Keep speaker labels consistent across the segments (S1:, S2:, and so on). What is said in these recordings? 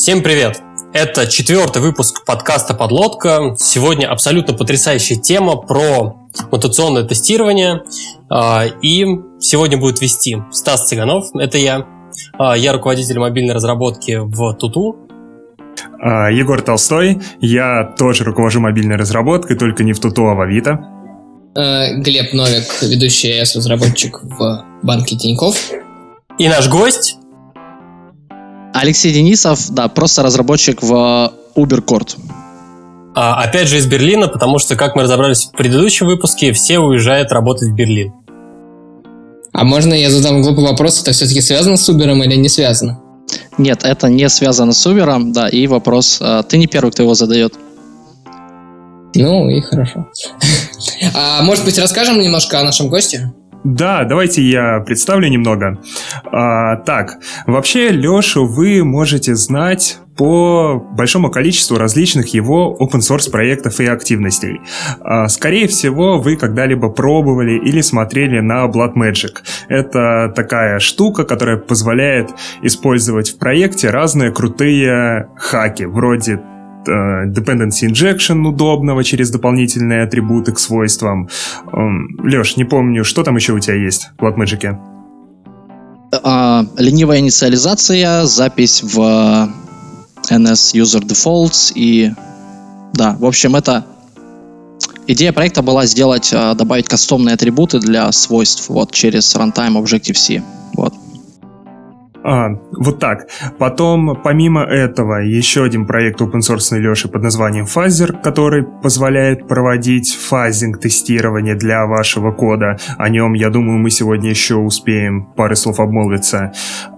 S1: Всем привет! Это четвертый выпуск подкаста «Подлодка». Сегодня абсолютно потрясающая тема про мутационное тестирование. А, и сегодня будет вести Стас Цыганов, это я. А, я руководитель мобильной разработки в Туту.
S2: А, Егор Толстой, я тоже руковожу мобильной разработкой, только не в Туту, а в Авито.
S3: Глеб Новик, ведущий iOS-разработчик в банке Тиньков.
S1: И наш гость
S4: Алексей Денисов, да, просто разработчик в UberCord.
S1: А, опять же из Берлина, потому что, как мы разобрались в предыдущем выпуске, все уезжают работать в Берлин.
S3: А можно я задам глупый вопрос? Это все-таки связано с Uber или не связано?
S4: Нет, это не связано с Uber, да, и вопрос, а, ты не первый, кто его задает.
S3: Ну и хорошо. А может быть, расскажем немножко о нашем госте?
S2: Да, давайте я представлю немного. А, так, вообще Лешу вы можете знать по большому количеству различных его open source проектов и активностей. А, скорее всего, вы когда-либо пробовали или смотрели на Bloodmagic. Это такая штука, которая позволяет использовать в проекте разные крутые хаки, вроде dependency injection удобного через дополнительные атрибуты к свойствам. Эм, Леш, не помню, что там еще у тебя есть в Blackmagic?
S4: А, ленивая инициализация, запись в NS User Defaults и... Да, в общем, это... Идея проекта была сделать, а, добавить кастомные атрибуты для свойств вот через Runtime Objective-C.
S2: А, вот так. Потом, помимо этого, еще один проект open source Леши под названием Phaser, который позволяет проводить фазинг тестирование для вашего кода. О нем, я думаю, мы сегодня еще успеем пары слов обмолвиться.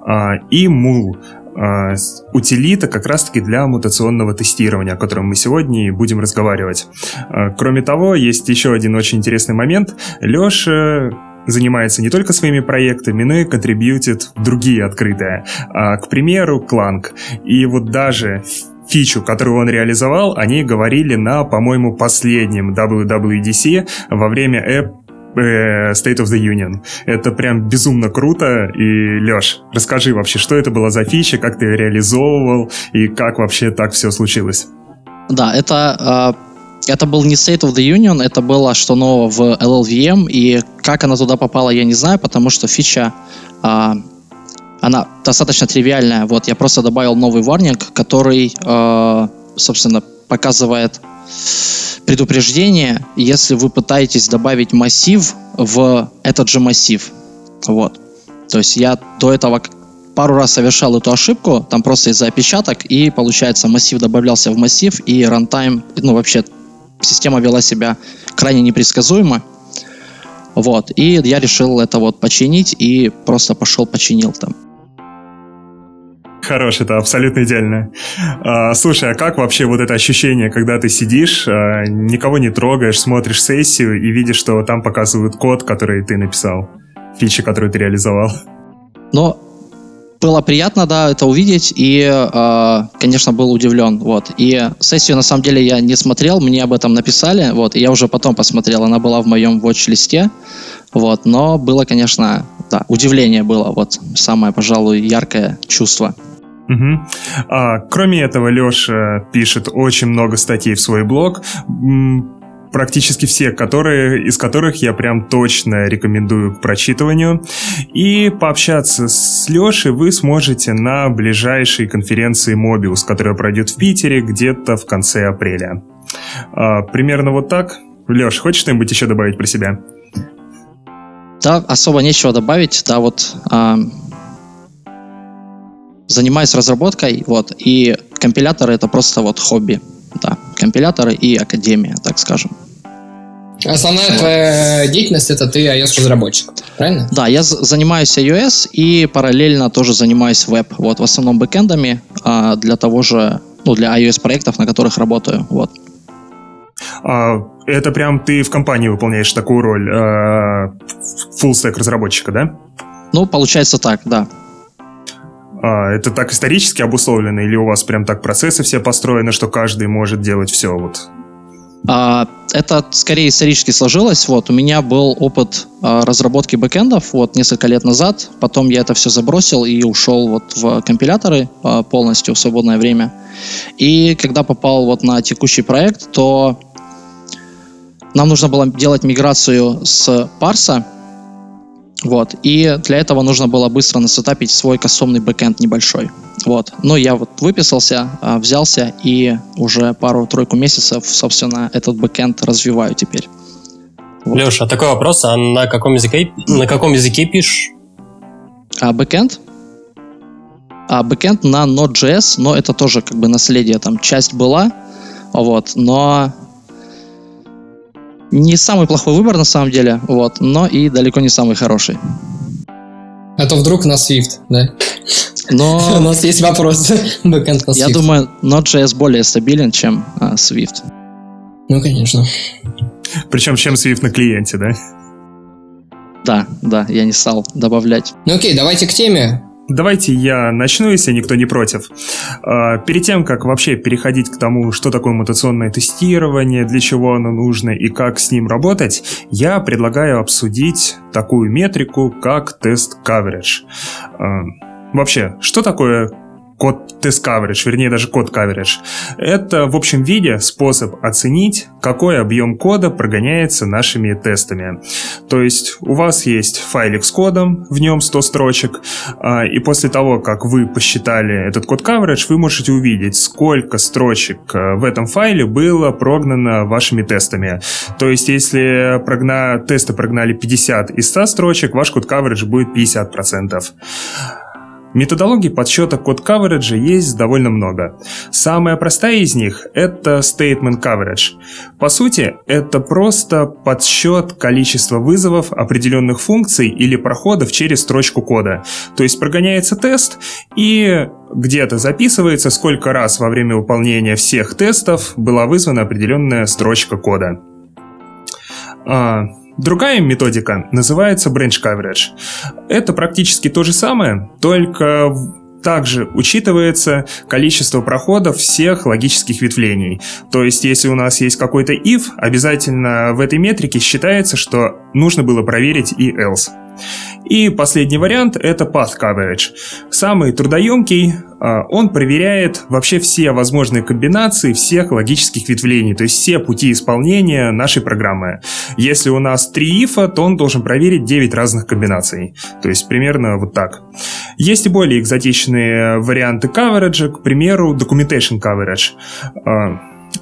S2: А, и Mul, а, утилита как раз-таки для мутационного тестирования, о котором мы сегодня и будем разговаривать. А, кроме того, есть еще один очень интересный момент. Леша занимается не только своими проектами, но и контрибьютит другие открытые. А, к примеру, Кланк. И вот даже фичу, которую он реализовал, они говорили на, по-моему, последнем WWDC во время App э, State of the Union. Это прям безумно круто. И, Леш, расскажи вообще, что это была за фича, как ты ее реализовывал и как вообще так все случилось?
S4: Да, это э это был не State of the Union, это было что нового в LLVM, и как она туда попала, я не знаю, потому что фича, а, она достаточно тривиальная. Вот я просто добавил новый варнинг, который, а, собственно, показывает предупреждение, если вы пытаетесь добавить массив в этот же массив. Вот. То есть я до этого пару раз совершал эту ошибку, там просто из-за опечаток, и получается массив добавлялся в массив, и рантайм, ну вообще система вела себя крайне непредсказуемо. Вот. И я решил это вот починить и просто пошел починил там.
S2: Хорош, это абсолютно идеально. А, слушай, а как вообще вот это ощущение, когда ты сидишь, а, никого не трогаешь, смотришь сессию и видишь, что там показывают код, который ты написал, фичи, которую ты реализовал?
S4: Но было приятно, да, это увидеть, и, э, конечно, был удивлен, вот. И сессию, на самом деле, я не смотрел, мне об этом написали, вот, и я уже потом посмотрел, она была в моем watch-листе, вот, но было, конечно, да, удивление было, вот, самое, пожалуй, яркое чувство.
S2: Угу. А, кроме этого, Леша пишет очень много статей в свой блог практически все, которые, из которых я прям точно рекомендую к прочитыванию. И пообщаться с Лешей вы сможете на ближайшей конференции Mobius, которая пройдет в Питере где-то в конце апреля. А, примерно вот так. Леш, хочешь что-нибудь еще добавить про себя?
S4: Да, особо нечего добавить. Да, вот а, занимаюсь разработкой, вот, и компиляторы это просто вот хобби. Да, компиляторы и академия, так скажем.
S3: Основная вот. твоя деятельность это ты iOS-разработчик, правильно?
S4: Да, я занимаюсь iOS и параллельно тоже занимаюсь веб. Вот, в основном бэкэндами а, для того же, ну, для iOS-проектов, на которых работаю. Вот.
S2: А, это прям ты в компании выполняешь такую роль а, full stack разработчика, да?
S4: Ну, получается так, да.
S2: А, это так исторически обусловлено, или у вас прям так процессы все построены, что каждый может делать все вот
S4: А, это скорее исторически сложилось. Вот, у меня был опыт а, разработки бэкэндов вот, несколько лет назад. Потом я это все забросил и ушел вот в компиляторы а, полностью в свободное время. И когда попал вот на текущий проект, то нам нужно было делать миграцию с Parse'а вот. И для этого нужно было быстро на setup'ить свой кастомный backend небольшой. Вот. Но я вот вписался, а, взялся и уже пару-тройку месяцев, собственно, этот backend развиваю теперь.
S1: Вот. Леша, такой вопрос, а на каком языке, на каком языке пишешь?
S4: А backend? А backend на Node.js, но это тоже как бы наследие, там часть была, вот, но не самый плохой выбор на самом деле, вот, но и далеко не самый хороший.
S3: А то вдруг на Swift, да?
S4: Но...
S3: У нас есть вопрос.
S4: Бэкэнд на Swift. Я думаю, Node.js более стабилен, чем а, Swift.
S3: Ну, конечно.
S2: Причем, чем Swift на клиенте, да?
S4: Да, да, я не стал добавлять.
S3: Ну окей, давайте к теме.
S2: Давайте я начну, если никто не против. А, перед тем, как вообще переходить к тому, что такое мутационное тестирование, для чего оно нужно и как с ним работать, я предлагаю обсудить такую метрику, как тест coverage. А, вообще, что такое код тест coverage, вернее даже код coverage. Это в общем виде способ оценить, какой объем кода прогоняется нашими тестами. То есть у вас есть файлик с кодом, в нем 100 строчек, а, и после того, как вы посчитали этот код coverage, вы можете увидеть, сколько строчек а, в этом файле было прогнано вашими тестами. То есть если прогна... тесты прогнали 50 из 100 строчек, ваш код coverage будет 50%. Методологий подсчета код coverage есть довольно много. Самая простая из них – это statement coverage. По сути, это просто подсчет количества вызовов определенных функций или проходов через строчку кода. То есть прогоняется тест и где-то записывается, сколько раз во время выполнения всех тестов была вызвана определенная строчка кода. Другая методика называется branch coverage. Это практически то же самое, только также учитывается количество проходов всех логических ветвлений. То есть, если у нас есть какой-то if, обязательно в этой метрике считается, что нужно было проверить и else. И последний вариант — это Path Coverage. Самый трудоемкий, а, он проверяет вообще все возможные комбинации всех логических ветвлений, то есть все пути исполнения нашей программы. Если у нас 3 ифа, то он должен проверить 9 разных комбинаций. То есть примерно вот так. Есть и более экзотичные варианты coverage, к примеру, Documentation Coverage.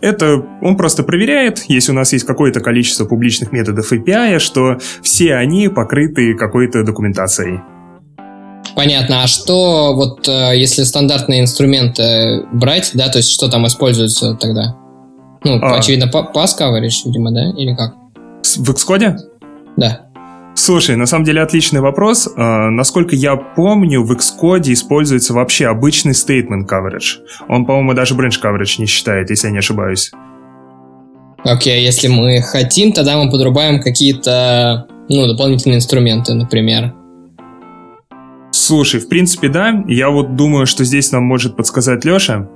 S2: Это он просто проверяет, если у нас есть какое-то количество публичных методов API, что все они покрыты какой-то документацией.
S3: Понятно. А что вот э, если стандартные инструменты брать, да, то есть что там используется тогда? Ну, а. очевидно, pass coverage, видимо, да? Или как?
S2: В Xcode?
S3: Да.
S2: Слушай, на самом деле отличный вопрос. Uh, насколько я помню, в Xcode используется вообще обычный statement coverage. Он, по-моему, даже branch coverage не считает, если я не ошибаюсь.
S3: Окей, okay, если мы хотим, тогда мы подрубаем какие-то, ну, дополнительные инструменты, например.
S2: Слушай, в принципе, да. Я вот думаю, что здесь нам может подсказать Леша.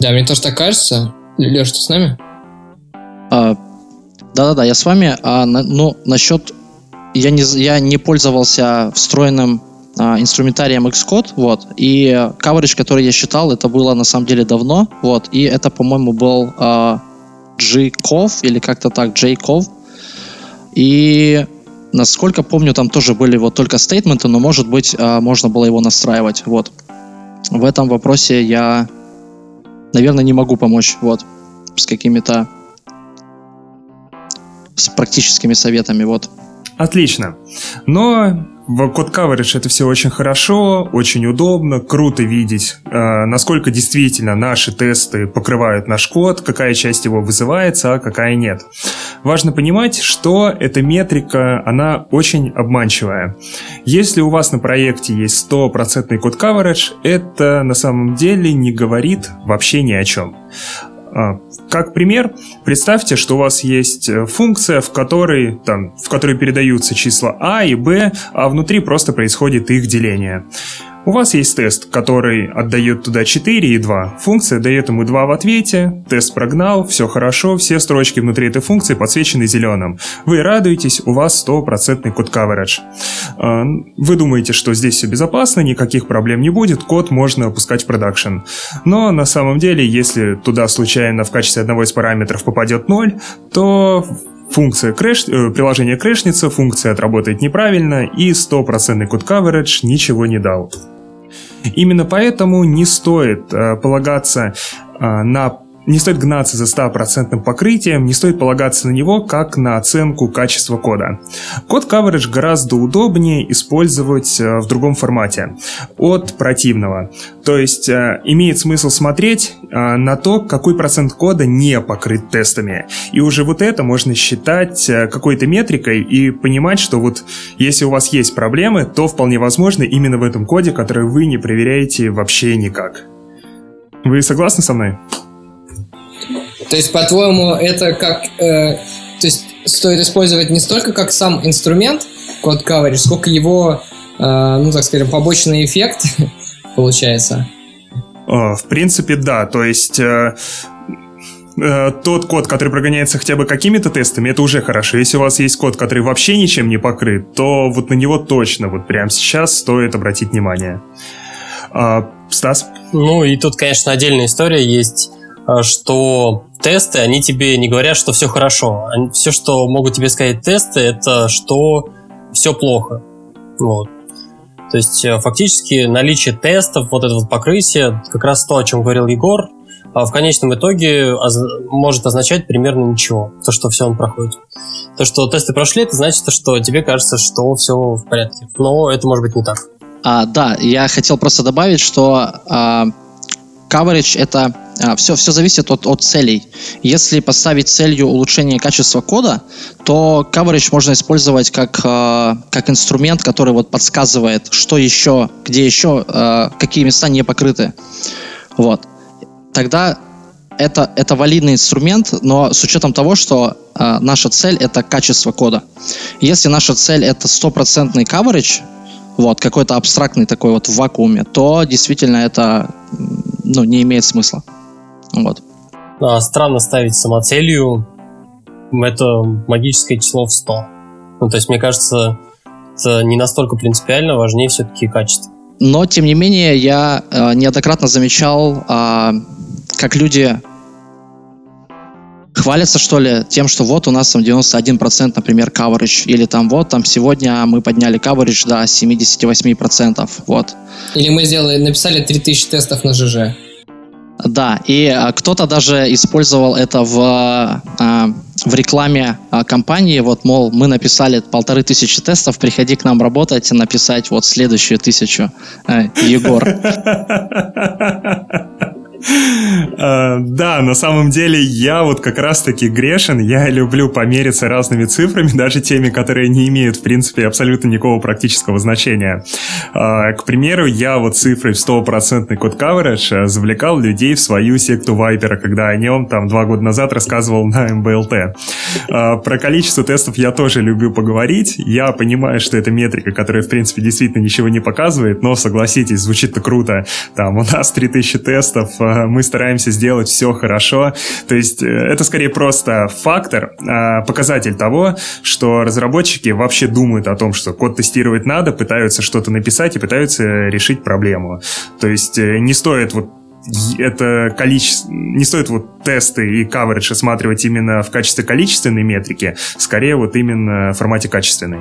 S3: Да, мне тоже так кажется. Леша, ты с нами?
S4: А, да-да-да, я с вами. А, на, ну, насчет... Я не, я не пользовался встроенным а, инструментарием Xcode, вот, и coverage, который я считал, это было на самом деле давно, вот, и это, по-моему, был а, G-Cov, или как-то так, J-Cov, и насколько помню, там тоже были вот только стейтменты, но, может быть, а, можно было его настраивать, вот. В этом вопросе я, наверное, не могу помочь, вот, с какими-то с практическими советами, вот.
S2: Отлично. Но в код coverage это все очень хорошо, очень удобно, круто видеть, э, насколько действительно наши тесты покрывают наш код, какая часть его вызывается, а какая нет. Важно понимать, что эта метрика, она очень обманчивая. Если у вас на проекте есть стопроцентный код coverage, это на самом деле не говорит вообще ни о чем. А, как пример, представьте, что у вас есть э, функция, в которой, там, в которой передаются числа а и b, а внутри просто происходит их деление. У вас есть тест, который отдает туда 4 и 2. Функция дает ему 2 в ответе, тест прогнал, все хорошо, все строчки внутри этой функции подсвечены зеленым. Вы радуетесь, у вас стопроцентный code coverage. А, вы думаете, что здесь все безопасно, никаких проблем не будет, код можно пускать в продакшн. Но на самом деле, если туда случайно в качестве одного из параметров попадет 0, то функция crash, э, приложение crash'нется, функция отработает неправильно, и стопроцентный code coverage ничего не дал. Именно поэтому не стоит э, полагаться э, на не стоит гнаться за стопроцентным покрытием, не стоит полагаться на него как на оценку качества кода. Код coverage гораздо удобнее использовать э, в другом формате, от противного. То есть э, имеет смысл смотреть э, на то, какой процент кода не покрыт тестами. И уже вот это можно считать какой-то метрикой и понимать, что вот если у вас есть проблемы, то вполне возможно именно в этом коде, который вы не проверяете вообще никак. Вы согласны со мной?
S3: То есть, по-твоему, это как... Э, то есть, стоит использовать не столько как сам инструмент код coverage, сколько его, э, ну, так скажем, побочный эффект получается?
S2: В принципе, да. То есть... Э, э, тот код, который прогоняется хотя бы какими-то тестами, это уже хорошо. Если у вас есть код, который вообще ничем не покрыт, то вот на него точно вот прямо сейчас стоит обратить внимание. А, Стас?
S1: Ну и тут, конечно, отдельная история есть Э, что тесты, они тебе не говорят, что все хорошо. Все, что могут тебе сказать тесты, это что все плохо. Вот. То есть э, фактически наличие тестов, вот это вот покрытие, как раз то, о чем говорил Егор, а в конечном итоге может означать примерно ничего. То, что все он проходит. То, что тесты прошли, это значит, что тебе кажется, что все в порядке. Но это может быть не так.
S4: А, да, я хотел просто добавить, что а, coverage это а, все, все зависит от, от целей. Если поставить целью улучшение качества кода, то coverage можно использовать как, э, как инструмент, который вот подсказывает, что еще, где еще, э, какие места не покрыты. Вот. Тогда это, это валидный инструмент, но с учетом того, что наша цель это качество кода. Если наша цель это стопроцентный coverage, вот, какой-то абстрактный такой вот в вакууме, то действительно это ну, не имеет смысла. Вот.
S1: А, странно ставить самоцелью это магическое число в 100. Ну, то есть, мне кажется, это не настолько принципиально, важнее все-таки качество.
S4: Но, тем не менее, я э, неоднократно замечал, э, как люди хвалятся, что ли, тем, что вот у нас там 91%, например, coverage, или там вот там сегодня мы подняли coverage до 78%, вот.
S3: Или мы сделали, написали 3000 тестов на ЖЖ.
S4: Да, и а, кто-то даже использовал это в, а, в рекламе а, компании, вот, мол, мы написали полторы тысячи тестов, приходи к нам работать и написать вот следующую тысячу, э, Егор.
S2: А, да, на самом деле я вот как раз-таки грешен. Я люблю помериться разными цифрами, даже теми, которые не имеют, в принципе, абсолютно никакого практического значения. А, к примеру, я вот цифрой в стопроцентный код coverage э, завлекал людей в свою секту Вайпера, когда о нем там два года назад рассказывал на МБЛТ. Про количество тестов я тоже люблю поговорить. Я понимаю, что это метрика, которая, в принципе, действительно ничего не показывает, но, согласитесь, звучит-то круто. Там у нас 3000 тестов, мы стараемся сделать все хорошо. То есть э, это скорее просто фактор, а, показатель того, что разработчики вообще думают о том, что код тестировать надо, пытаются что-то написать и пытаются решить проблему. То есть э, не стоит вот это количество, не стоит вот тесты и coverage осматривать именно в качестве количественной метрики, скорее вот именно в формате качественной.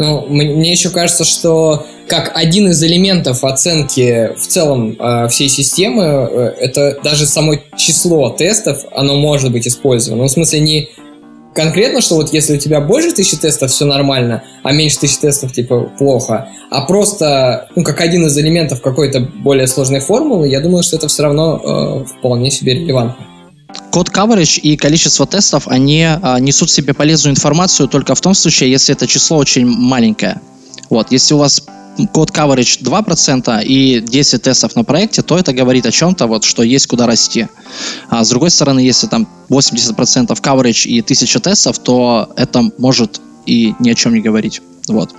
S3: Ну, мне еще кажется, что как один из элементов оценки в целом э, всей системы, э, это даже само число тестов, оно может быть использовано. Ну, в смысле, не конкретно, что вот если у тебя больше тысячи тестов, все нормально, а меньше тысячи тестов, типа, плохо, а просто, ну, как один из элементов какой-то более сложной формулы, я думаю, что это все равно э, вполне себе релевантно.
S4: Код coverage и количество тестов, они а, несут в себе полезную информацию только в том случае, если это число очень маленькое. Вот, если у вас код coverage 2% и 10 тестов на проекте, то это говорит о чем-то, вот, что есть куда расти. А с другой стороны, если там 80% coverage и 1000 тестов, то это может и ни о чем не говорить. Вот.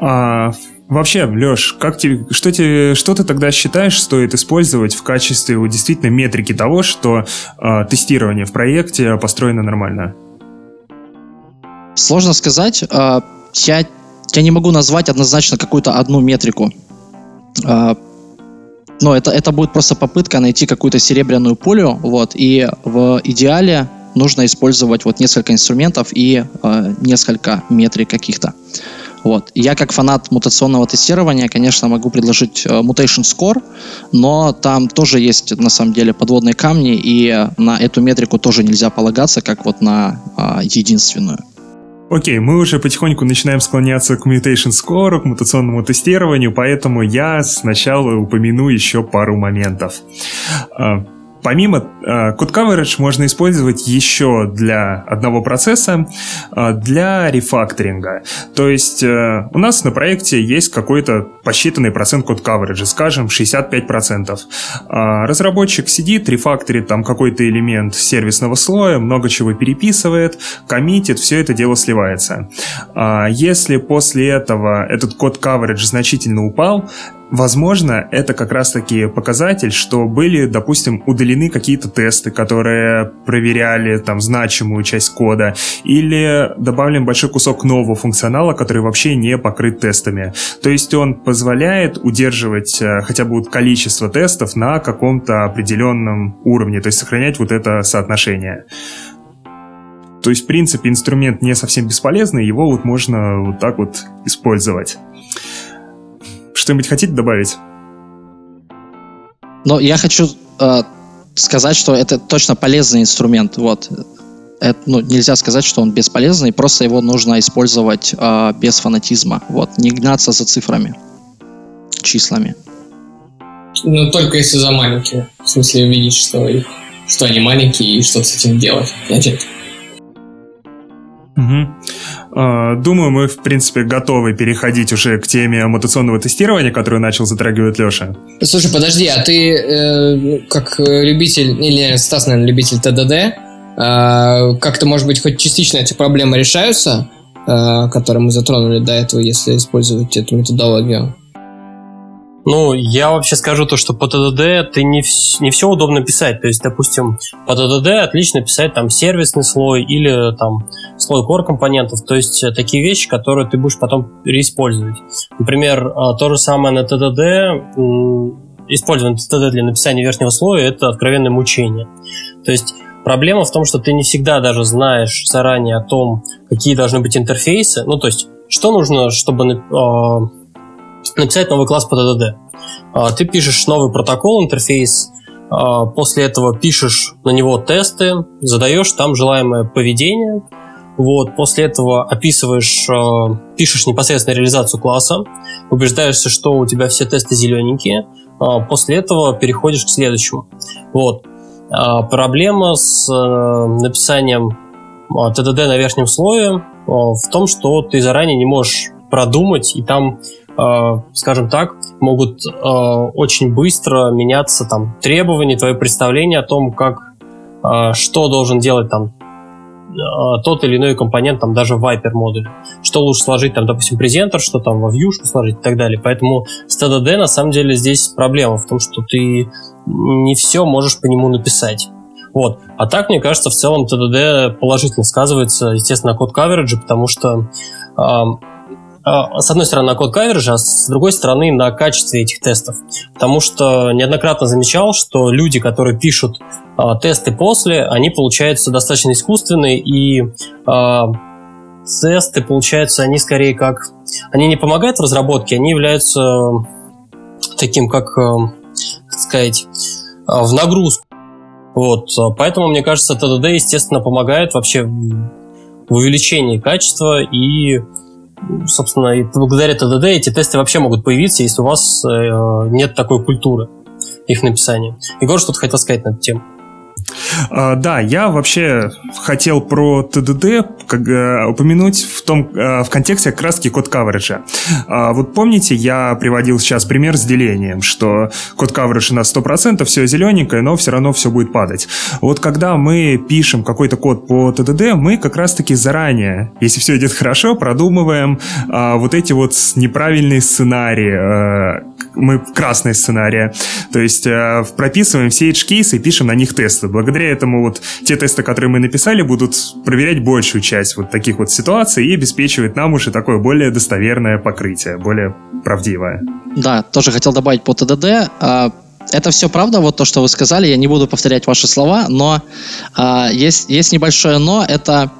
S2: А, вообще, Леш, как тебе, что, тебе, что ты тогда считаешь стоит использовать в качестве действительно метрики того, что а, тестирование в проекте построено нормально?
S4: Сложно сказать. А, я, я не могу назвать однозначно какую-то одну метрику. А, но это, это будет просто попытка найти какую-то серебряную пулю, вот, и в идеале нужно использовать вот несколько инструментов и э, несколько метрик каких-то. Вот. Я как фанат мутационного тестирования, конечно, могу предложить э, Mutation Score, но там тоже есть на самом деле подводные камни, и на эту метрику тоже нельзя полагаться, как вот на э, единственную.
S2: Окей, мы уже потихоньку начинаем склоняться к mutation score, к мутационному тестированию, поэтому я сначала упомяну еще пару моментов. А, Помимо э, Code можно использовать еще для одного процесса, э, для рефакторинга. То есть э, у нас на проекте есть какой-то посчитанный процент Code Coverage, скажем, 65%. Э, разработчик сидит, рефакторит там какой-то элемент сервисного слоя, много чего переписывает, коммитит, все это дело сливается. Э, если после этого этот Code Coverage значительно упал, Возможно, это как раз-таки показатель, что были, допустим, удалены какие-то тесты, которые проверяли там значимую часть кода, или добавлен большой кусок нового функционала, который вообще не покрыт тестами. То есть он позволяет удерживать э, хотя бы количество тестов на каком-то определенном уровне, то есть сохранять вот это соотношение. То есть, в принципе, инструмент не совсем бесполезный, его вот можно вот так вот использовать. Что-нибудь хотите добавить?
S4: Но я хочу э, сказать, что это точно полезный инструмент. Вот. Это, ну, нельзя сказать, что он бесполезный, просто его нужно использовать э, без фанатизма. Вот. Не гнаться за цифрами, числами.
S3: Ну, только если за маленькие. В смысле, увидеть, что, их, что они маленькие и что с этим делать. Значит.
S2: Угу. Думаю, мы, в принципе, готовы переходить уже к теме мутационного тестирования, которую начал затрагивать Леша.
S3: Слушай, подожди, а ты э, как любитель, или Стас, наверное, любитель ТДД, э, как-то, может быть, хоть частично эти проблемы решаются, э, которые мы затронули до этого, если использовать эту методологию?
S1: Ну, я вообще скажу то, что по ТДД ты не, не все удобно писать. То есть, допустим, по ТДД отлично писать там сервисный слой или там слой core компонентов. То есть, э, такие вещи, которые ты будешь потом переиспользовать. Например, э, то же самое на ТДД, использование ТДД для написания верхнего слоя, это откровенное мучение. То есть, проблема в том, что ты не всегда даже знаешь заранее о том, какие должны быть интерфейсы. Ну, то есть, что нужно, чтобы э, написать новый класс по TDD. А, ты пишешь новый протокол, интерфейс, а, после этого пишешь на него тесты, задаешь там желаемое поведение, вот, после этого описываешь, а, пишешь непосредственно реализацию класса, убеждаешься, что у тебя все тесты зелененькие, после этого переходишь к следующему. Вот. Проблема с э, написанием TDD на верхнем слое в том, что ты заранее не можешь продумать, и там скажем так, могут э, очень быстро меняться там требования, твое представление о том, как э, что должен делать там тот или иной компонент, там даже в Viper модуле. Что лучше сложить, там, допустим, презентер, что там во view сложить и так далее. Поэтому с TDD на самом деле здесь проблема в том, что ты не все можешь по нему написать. Вот. А так, мне кажется, в целом TDD положительно сказывается, естественно, на код coverage, потому что а, с одной стороны, на код каверджа, а с другой стороны, на качестве этих тестов. Потому что неоднократно замечал, что люди, которые пишут а, тесты после, они получаются достаточно искусственные, и а, тесты, получаются, они скорее как... Они не помогают в разработке, они являются таким, как, а, как сказать, а, в нагрузку. Вот, поэтому, мне кажется, ТДД, естественно, помогает вообще в увеличении качества и собственно, и благодаря ТДД эти тесты вообще могут появиться, если у вас э, нет такой культуры их написания. Егор что-то хотел сказать на эту тему.
S2: А, да, я вообще хотел про ТДД э, упомянуть в том э, в контексте раз код кавериджа. А, вот помните, я приводил сейчас пример с делением, что код каверидж на 100%, все зелененькое, но все равно все будет падать. Вот когда мы пишем какой-то код по ТДД, мы как раз-таки заранее, если все идет хорошо, продумываем а, вот эти вот неправильные сценарии, а, мы красные сценарии. То есть а, прописываем все edge кейсы и пишем на них тесты. Благодаря этому вот те тесты, которые мы написали, будут проверять большую часть вот таких вот ситуаций и обеспечивать нам уже такое более достоверное покрытие, более правдивое.
S4: Да, тоже хотел добавить по ТДД. А, это все правда, вот то, что вы сказали, я не буду повторять ваши слова, но а, есть, есть небольшое но, это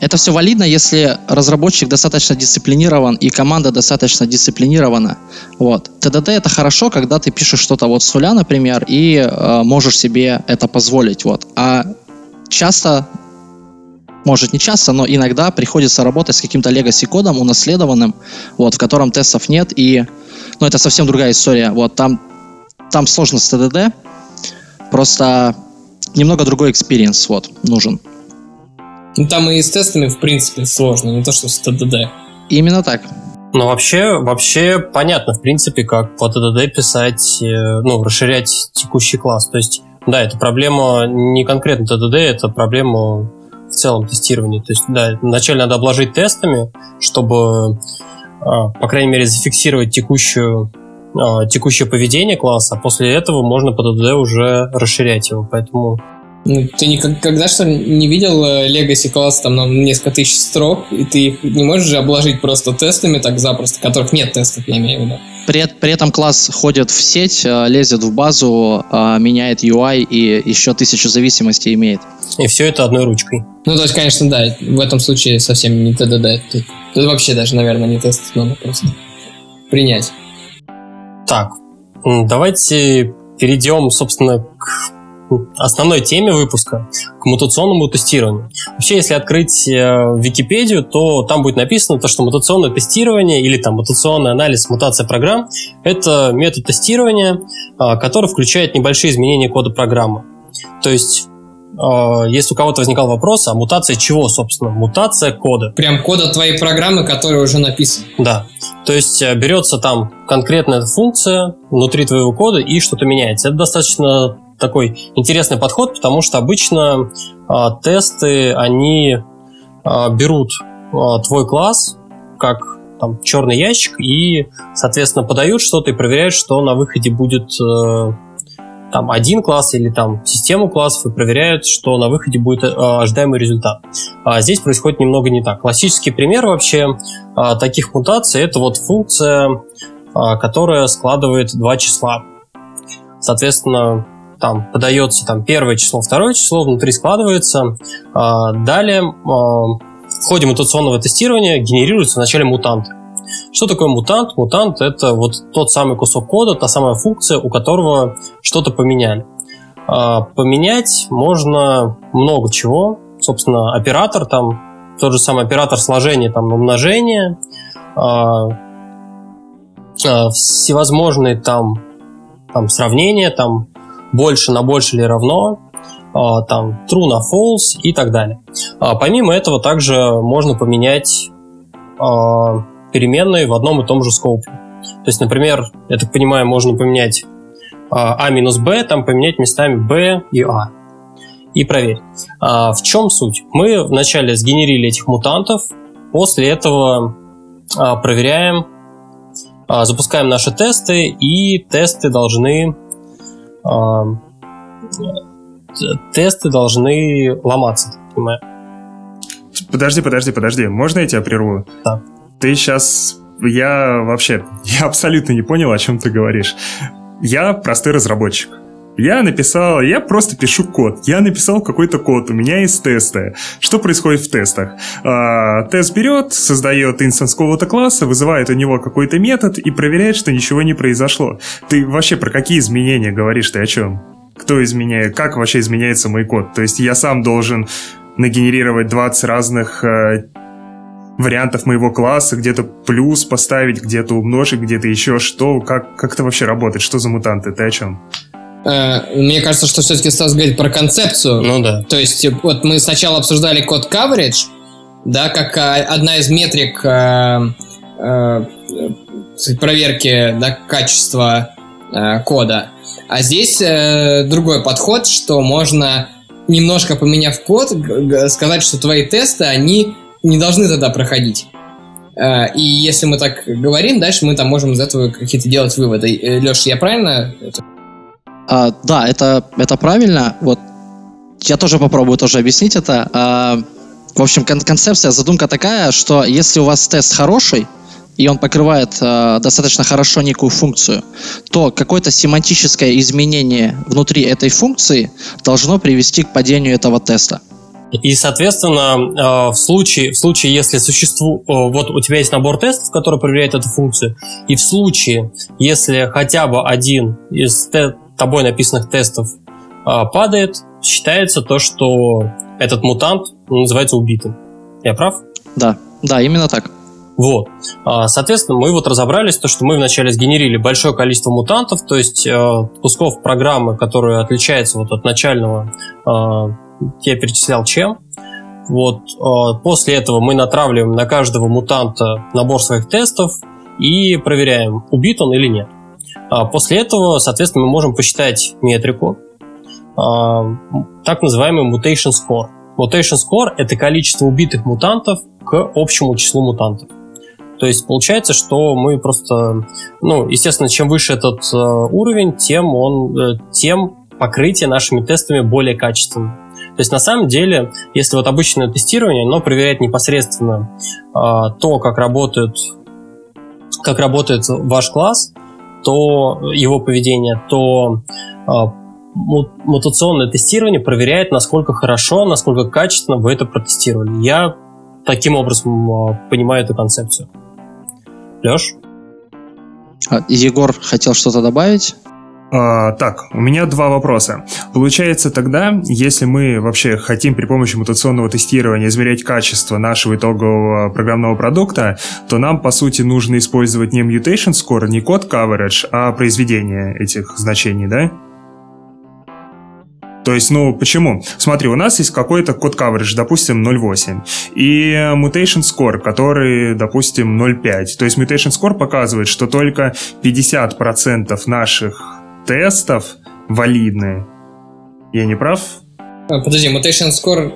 S4: это все валидно, если разработчик достаточно дисциплинирован и команда достаточно дисциплинирована. Вот. ТДД это хорошо, когда ты пишешь что-то вот с нуля, например, и э, можешь себе это позволить. Вот. А часто, может не часто, но иногда приходится работать с каким-то legacy кодом унаследованным, вот, в котором тестов нет, и ну, это совсем другая история. Вот, там, там сложно с ТДД, просто немного другой experience вот, нужен.
S3: Ну, там и с тестами, в принципе, сложно, не то, что с TDD.
S4: Именно так.
S1: Ну, вообще, вообще понятно, в принципе, как по TDD писать, э, ну, расширять текущий класс. То есть, да, это проблема не конкретно TDD, это проблема в целом тестирования. То есть, да, вначале надо обложить тестами, чтобы, а, по крайней мере, зафиксировать текущую а, текущее поведение класса, а после этого можно по ТДД уже расширять его. Поэтому
S3: ну, ты никогда что не видел э, Legacy класс там на несколько тысяч строк, и ты их не можешь же обложить просто тестами так запросто, которых нет тестов, я имею в виду.
S4: При, при этом класс ходит в сеть, э, лезет в базу, э, меняет UI и еще тысячу зависимостей имеет.
S1: И все это одной ручкой.
S3: Ну, то есть, конечно, да, в этом случае совсем не ТДД. Тут, тут вообще даже, наверное, не тест надо просто принять.
S1: Так, давайте перейдем, собственно, к основной теме выпуска, к мутационному тестированию. Вообще, если открыть э, Википедию, то там будет написано, то, что мутационное тестирование или там мутационный анализ мутация программ – это метод тестирования, э, который включает небольшие изменения кода программы. То есть э, если у кого-то возникал вопрос, а мутация чего, собственно? Мутация кода.
S3: Прям кода твоей программы, которая уже написана.
S1: Да. То есть берется там конкретная функция внутри твоего кода и что-то меняется. Это достаточно такой интересный подход, потому что обычно а, тесты, они а, берут а, твой класс как там, черный ящик и, соответственно, подают что-то и проверяют, что на выходе будет э, там один класс или там систему классов и проверяют, что на выходе будет э, ожидаемый результат. А здесь происходит немного не так. Классический пример вообще таких мутаций это вот функция, которая складывает два числа. Соответственно, там подается там первое число, второе число, внутри складывается. А, далее а, в ходе мутационного тестирования генерируются вначале мутанты. Что такое мутант? Мутант — это вот тот самый кусок кода, та самая функция, у которого что-то поменяли. А, поменять можно много чего. Собственно, оператор там, тот же самый оператор сложения там на умножение, всевозможные там, там сравнения, там больше на больше или равно, а, там true на false и так далее. А, помимо этого также можно поменять а, переменные в одном и том же скопе. То есть, например, я так понимаю, можно поменять а минус b, там поменять местами b и a. И проверить. В чем суть? Мы вначале сгенерили этих мутантов, после этого проверяем, запускаем наши тесты, и тесты должны тесты должны ломаться, так понимаю.
S2: Подожди, подожди, подожди. Можно я тебя прерву?
S1: Да.
S2: Ты сейчас... Я вообще... Я абсолютно не понял, о чем ты говоришь. Я простой разработчик. Я написал, я просто пишу код. Я написал какой-то код, у меня есть тесты. Что происходит в тестах? А, тест берет, создает инстанс какого-то класса, вызывает у него какой-то метод и проверяет, что ничего не произошло. Ты вообще про какие изменения говоришь? Ты о чем? Кто изменяет? Как вообще изменяется мой код? То есть я сам должен нагенерировать 20 разных э, вариантов моего класса, где-то плюс поставить, где-то умножить, где-то еще что. Как, как это вообще работает? Что за мутанты? Ты о чем?
S3: Э, мне кажется, что все-таки Стас говорит про концепцию.
S1: Ну да.
S3: То есть, вот мы сначала обсуждали код coverage, да, как э, одна из метрик э, э, проверки да, качества э, кода. А здесь э, другой подход, что можно немножко поменяв код, сказать, что твои тесты, они не должны тогда проходить. Э, и если мы так говорим, дальше мы там можем из этого какие-то делать выводы. Э, Леша, я правильно?
S4: А, да, это, это правильно. Вот я тоже попробую тоже объяснить это. А, в общем, кон- концепция, задумка такая, что если у вас тест хороший, и он покрывает э, достаточно хорошо некую функцию, то какое-то семантическое изменение внутри этой функции должно привести к падению этого теста.
S1: И, соответственно, в случае, в случае, если существует... Вот у тебя есть набор тестов, который проверяет эту функцию, и в случае, если хотя бы один из тобой написанных тестов падает, считается то, что этот мутант называется убитым. Я прав?
S4: Да, да, именно так.
S1: Вот. Соответственно, мы вот разобрались, то, что мы вначале сгенерили большое количество мутантов, то есть кусков программы, которые отличаются вот от начального я перечислял чем. Вот после этого мы натравливаем на каждого мутанта набор своих тестов и проверяем, убит он или нет. А после этого, соответственно, мы можем посчитать метрику, а, так называемый mutation score. Mutation score – это количество убитых мутантов к общему числу мутантов. То есть получается, что мы просто, ну, естественно, чем выше этот э, уровень, тем он, э, тем покрытие нашими тестами более качественное. То есть на самом деле, если вот обычное тестирование, оно проверяет непосредственно э, то, как работает, как работает ваш класс, то его поведение, то э, мутационное тестирование проверяет, насколько хорошо, насколько качественно вы это протестировали. Я таким образом э, понимаю эту концепцию. Леш?
S4: Егор хотел что-то добавить?
S2: А, так, у меня два вопроса. Получается тогда, если мы вообще хотим при помощи мутационного тестирования измерять качество нашего итогового программного продукта, то нам, по сути, нужно использовать не mutation score, не код coverage, а произведение этих значений, да? То есть, ну, почему? Смотри, у нас есть какой-то код coverage, допустим, 0.8, и mutation score, который, допустим, 0.5. То есть mutation score показывает, что только 50% наших тестов валидные. Я не прав?
S3: А, подожди, mutation score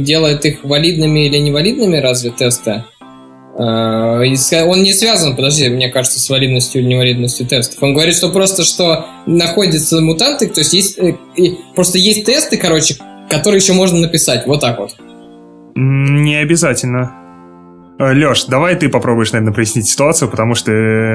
S3: делает их валидными или невалидными, разве тесты? А, он не связан, подожди, мне кажется, с валидностью или невалидностью тестов. Он говорит, что просто что находятся мутанты, то есть есть э, просто есть тесты, короче, которые еще можно написать. Вот так вот.
S2: Не обязательно. Э, Леш, давай ты попробуешь, наверное, прояснить ситуацию, потому что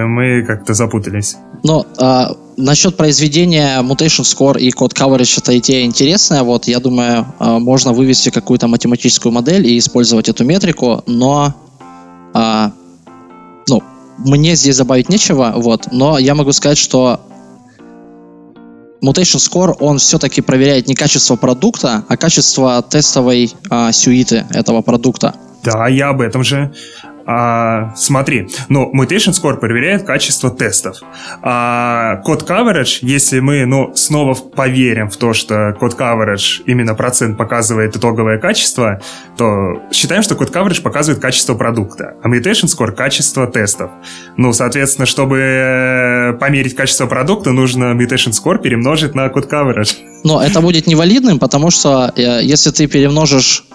S2: мы как-то запутались.
S4: Ну, а, насчет произведения Mutation Score и Code Coverage это идея интересная. Вот, я думаю, а, можно вывести какую-то математическую модель и использовать эту метрику, но а, ну, мне здесь добавить нечего, вот, но я могу сказать, что Mutation Score, он все-таки проверяет не качество продукта, а качество тестовой а, сюиты этого продукта.
S2: Да, я об этом же. А, смотри, ну, Mutation Score проверяет качество тестов. А код coverage, если мы, ну, снова поверим в то, что код coverage именно процент показывает итоговое качество, то считаем, что код coverage показывает качество продукта, а Mutation Score — качество тестов. Ну, соответственно, чтобы э, померить качество продукта, нужно Mutation Score перемножить на код coverage.
S4: Но это будет невалидным, потому что э, если ты перемножишь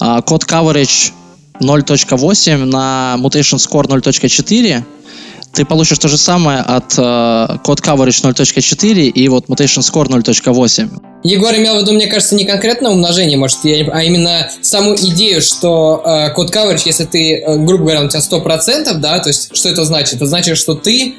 S4: э, код coverage 0.8 на mutation score 0.4, ты получишь то же самое от э, code coverage 0.4 и вот mutation score 0.8.
S3: Егор имел в виду, мне кажется, не конкретно умножение, может, а именно саму идею, что э, code coverage, если ты, э, грубо говоря, у тебя 100%, да, то есть что это значит? Это значит, что ты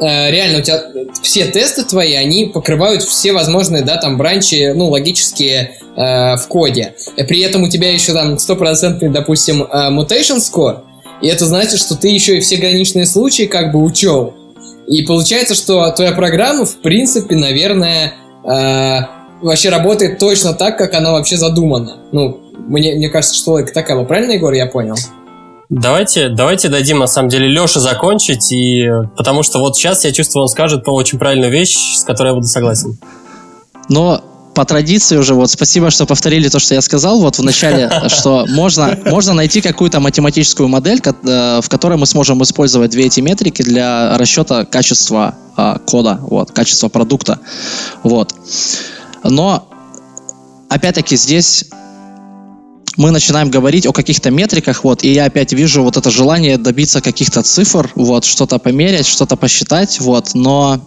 S3: реально у тебя все тесты твои, они покрывают все возможные, да, там, бранчи, ну, логические э, в коде. При этом у тебя еще там стопроцентный, допустим, э, mutation score, и это значит, что ты еще и все граничные случаи как бы учел. И получается, что твоя программа, в принципе, наверное, э, вообще работает точно так, как она вообще задумана. Ну, мне, мне кажется, что логика такая была. Правильно, Егор, я понял?
S1: Давайте, давайте дадим, на самом деле, Леше закончить, и потому что вот сейчас я чувствую, он скажет очень правильную вещь, с которой я буду согласен.
S4: Но по традиции уже, вот спасибо, что повторили то, что я сказал вот в начале, что можно, можно найти какую-то математическую модель, э, в которой мы сможем использовать две эти метрики для расчета качества а, кода, вот, качества продукта. Вот. Но, опять-таки, здесь мы начинаем говорить о каких-то метриках, вот, и я опять вижу вот это желание добиться каких-то цифр, вот, что-то померять, что-то посчитать, вот, но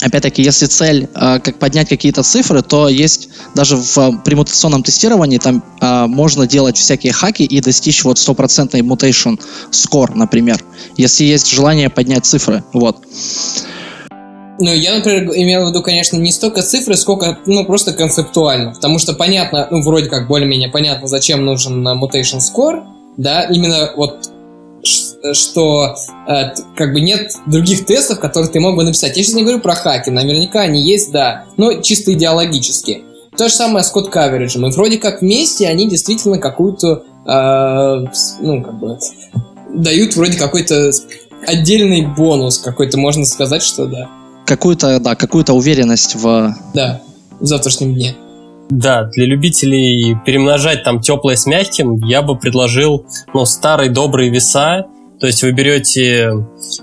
S4: опять-таки, если цель э, как поднять какие-то цифры, то есть даже в примутационном тестировании там э, можно делать всякие хаки и достичь вот стопроцентный mutation score, например, если есть желание поднять цифры, вот.
S3: Ну, я, например, имел в виду, конечно, не столько цифры, сколько, ну, просто концептуально. Потому что понятно, ну, вроде как более-менее понятно, зачем нужен mutation score, да, именно вот что э, как бы нет других тестов, которые ты мог бы написать. Я сейчас не говорю про хаки, наверняка они есть, да, но чисто идеологически. То же самое с код кавериджем. И вроде как вместе они действительно какую-то, э, ну, как бы, дают вроде какой-то отдельный бонус какой-то, можно сказать, что да
S4: какую-то, да, какую-то уверенность в...
S3: Да, в завтрашнем дне.
S1: Да, для любителей перемножать там теплое с мягким, я бы предложил, ну, старые добрые веса, то есть вы берете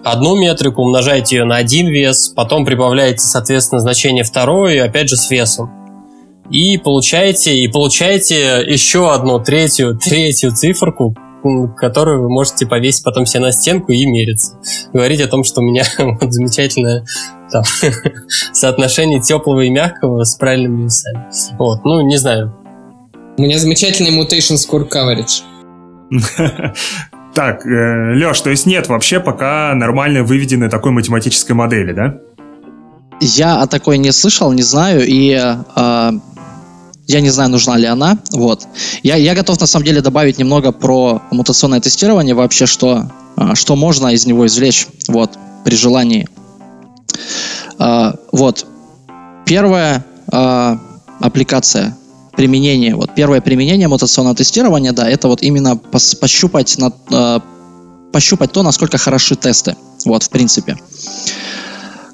S1: одну метрику, умножаете ее на один вес, потом прибавляете, соответственно, значение второе, опять же с весом. И получаете, и получаете еще одну третью, третью циферку, которую вы можете повесить потом себе на стенку и мериться. Говорить о том, что у меня вот замечательное там, соотношение теплого и мягкого с правильными весами. Вот, ну, не знаю.
S3: У меня замечательный mutation score coverage.
S2: Так, э, Леш, то есть нет вообще пока нормально выведенной такой математической модели, да?
S4: Я о такой не слышал, не знаю, и э, я не знаю, нужна ли она. Вот. Я, я готов на самом деле добавить немного про мутационное тестирование, вообще, что, а, что можно из него извлечь вот, при желании. А, вот. Первая а, аппликация применение, вот первое применение мутационного тестирования, да, это вот именно пос, пощупать, на, пощупать то, насколько хороши тесты, вот, в принципе.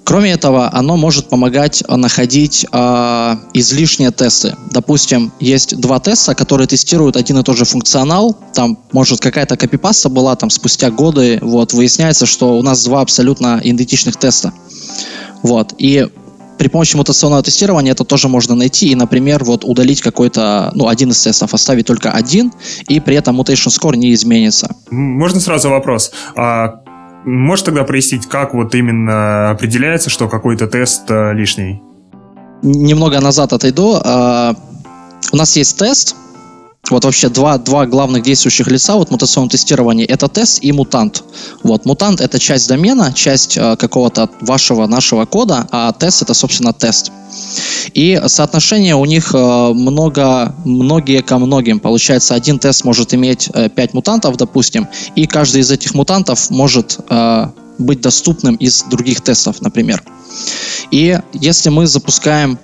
S4: Кроме этого, оно может помогать э, находить э, излишние тесты. Допустим, есть два теста, которые тестируют один и тот же функционал. Там, может, какая-то копипаста была, там, спустя годы, вот, выясняется, что у нас два абсолютно идентичных теста. Вот, и при помощи мутационного тестирования это тоже можно найти и, например, вот удалить какой-то, ну, один из тестов, оставить только один, и при этом mutation score не изменится.
S2: Можно сразу вопрос? А Можешь тогда прояснить, как вот именно определяется, что какой-то тест э, лишний?
S4: Немного назад отойду. Э, у нас есть тест. Вот вообще два, два главных действующих лица вот в тестировании это тест и мутант. Вот мутант это часть домена, часть э, какого-то вашего нашего кода, а тест это собственно тест. И соотношение у них э, много, многие ко многим. Получается, один тест может иметь 5 э, мутантов, допустим, и каждый из этих мутантов может э, быть доступным из других тестов, например. И если мы запускаем,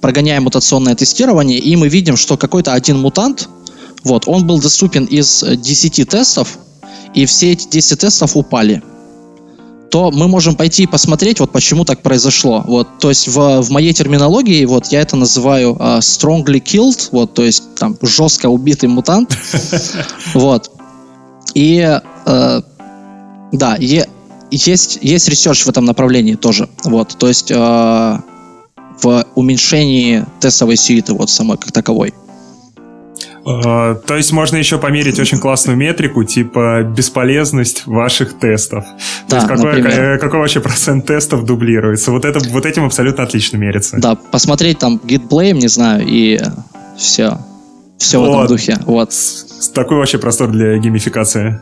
S4: прогоняем мутационное тестирование, и мы видим, что какой-то один мутант, вот, он был доступен из 10 тестов, и все эти 10 тестов упали то мы можем пойти и посмотреть, вот почему так произошло. Вот, то есть в, в моей терминологии, вот я это называю uh, strongly killed, вот, то есть там жестко убитый мутант. Вот. И uh, да, е, есть, есть research в этом направлении тоже. Вот, то есть uh, в уменьшении тестовой suite'ы вот самой как таковой.
S2: А, то есть можно еще померить очень классную метрику, типа бесполезность ваших тестов. Да, То есть какой, например. какой вообще процент тестов дублируется. Вот, это, вот этим абсолютно отлично мерится.
S4: Да, посмотреть там git blame, не знаю, и все. Все вот. в этом духе. Вот.
S2: Такой вообще простор для геймификации.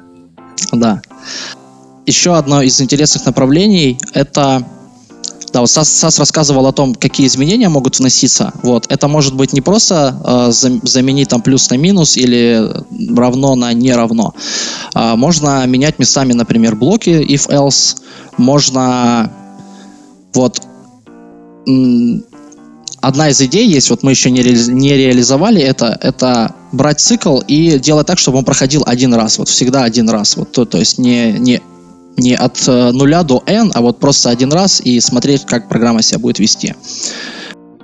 S4: Да. Еще одно из интересных направлений — это да, вот Сас, Сас рассказывал о том, какие изменения могут вноситься. Вот, это может быть не просто э, заменить там плюс на минус или равно на не равно. Э, можно менять местами, например, блоки if else. Можно вот одна из идей есть, вот мы еще не, ре, не реализовали это, это брать цикл и делать так, чтобы он проходил один раз, вот всегда один раз, вот то, то есть не, не, не от э, нуля до n, а вот просто один раз и смотреть, как программа себя будет вести.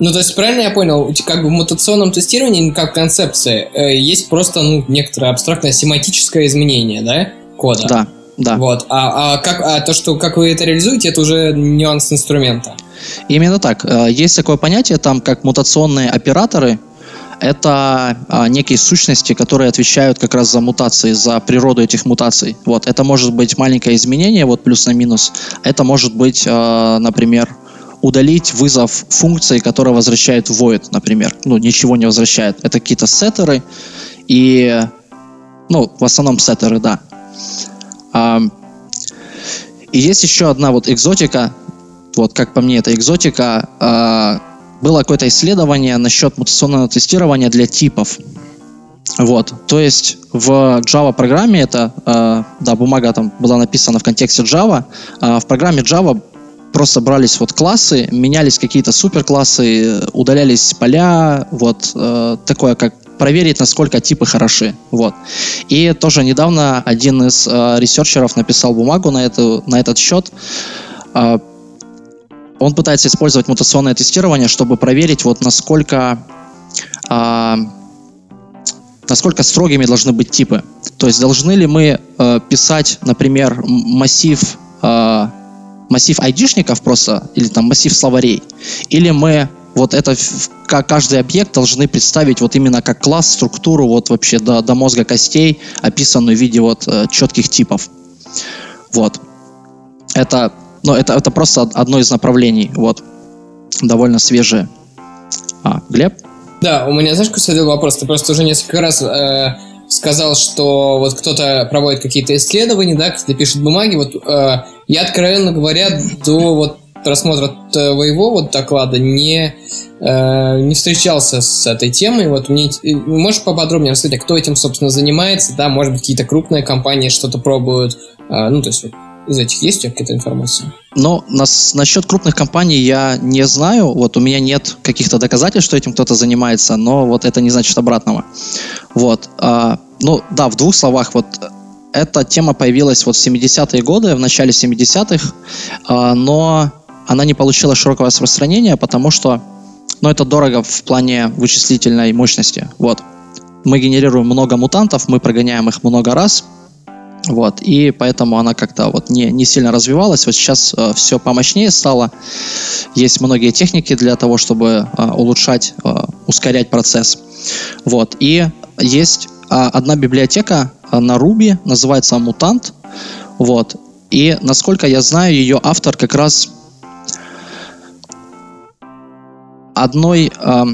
S3: Ну, то есть, правильно я понял, как бы в мутационном тестировании, как концепция, э, есть просто, ну, некоторое абстрактное семантическое изменение, да, кода?
S4: Да, да.
S3: Вот, а, а, как, а то, что, как вы это реализуете, это уже нюанс инструмента.
S4: Именно так. Э, есть такое понятие, там, как мутационные операторы, это а, некие сущности, которые отвечают как раз за мутации, за природу этих мутаций. Вот, это может быть маленькое изменение, вот плюс на минус. Это может быть, а, например, удалить вызов функции, которая возвращает void, например. Ну, ничего не возвращает. Это какие-то сеттеры и, ну, в основном сеттеры, да. А, и есть еще одна вот экзотика, вот как по мне это экзотика, было какое-то исследование насчет мутационного тестирования для типов. Вот, то есть в Java программе это, э, да, бумага там была написана в контексте Java, э, в программе Java просто брались вот классы, менялись какие-то суперклассы, удалялись поля, вот э, такое как проверить, насколько типы хороши. Вот. И тоже недавно один из э, researcher'ов написал бумагу на, эту, на этот счет. Э, он пытается использовать мутационное тестирование, чтобы проверить, вот насколько, э, насколько строгими должны быть типы. То есть должны ли мы э, писать, например, массив э, массив ID'шников просто, или там массив словарей, или мы вот это, каждый объект должны представить вот именно как класс, структуру, вот вообще до, до мозга костей, описанную в виде вот э, четких типов. Вот. Это, ну, это, это просто одно из направлений, вот. Довольно свежее. А, Глеб?
S3: Да, у меня, знаешь, какой вопрос? Ты просто уже несколько раз э, сказал, что вот кто-то проводит какие-то исследования, да, кто-то пишет бумаги. Вот э, я, откровенно говоря, до вот просмотра твоего вот доклада не, э, не встречался с этой темой. Вот мне можешь поподробнее рассказать, кто этим, собственно, занимается? Да, может быть, какие-то крупные компании что-то пробуют. Э, ну, то есть из этих есть у тебя какая-то информация?
S4: Но нас, насчет крупных компаний я не знаю. Вот у меня нет каких-то доказательств, что этим кто-то занимается, но вот это не значит обратного. Вот. А, ну, да, в двух словах, вот эта тема появилась вот в 70-е годы, в начале 70-х, а, но она не получила широкого распространения, потому что ну, это дорого в плане вычислительной мощности. Вот. Мы генерируем много мутантов, мы прогоняем их много раз, вот, и поэтому она как-то вот не, не сильно развивалась. Вот сейчас э, все помощнее стало. Есть многие техники для того, чтобы э, улучшать, э, ускорять процесс. Вот, и есть э, одна библиотека э, на Ruby, называется Мутант. Вот, и насколько я знаю, ее автор как раз одной... Э,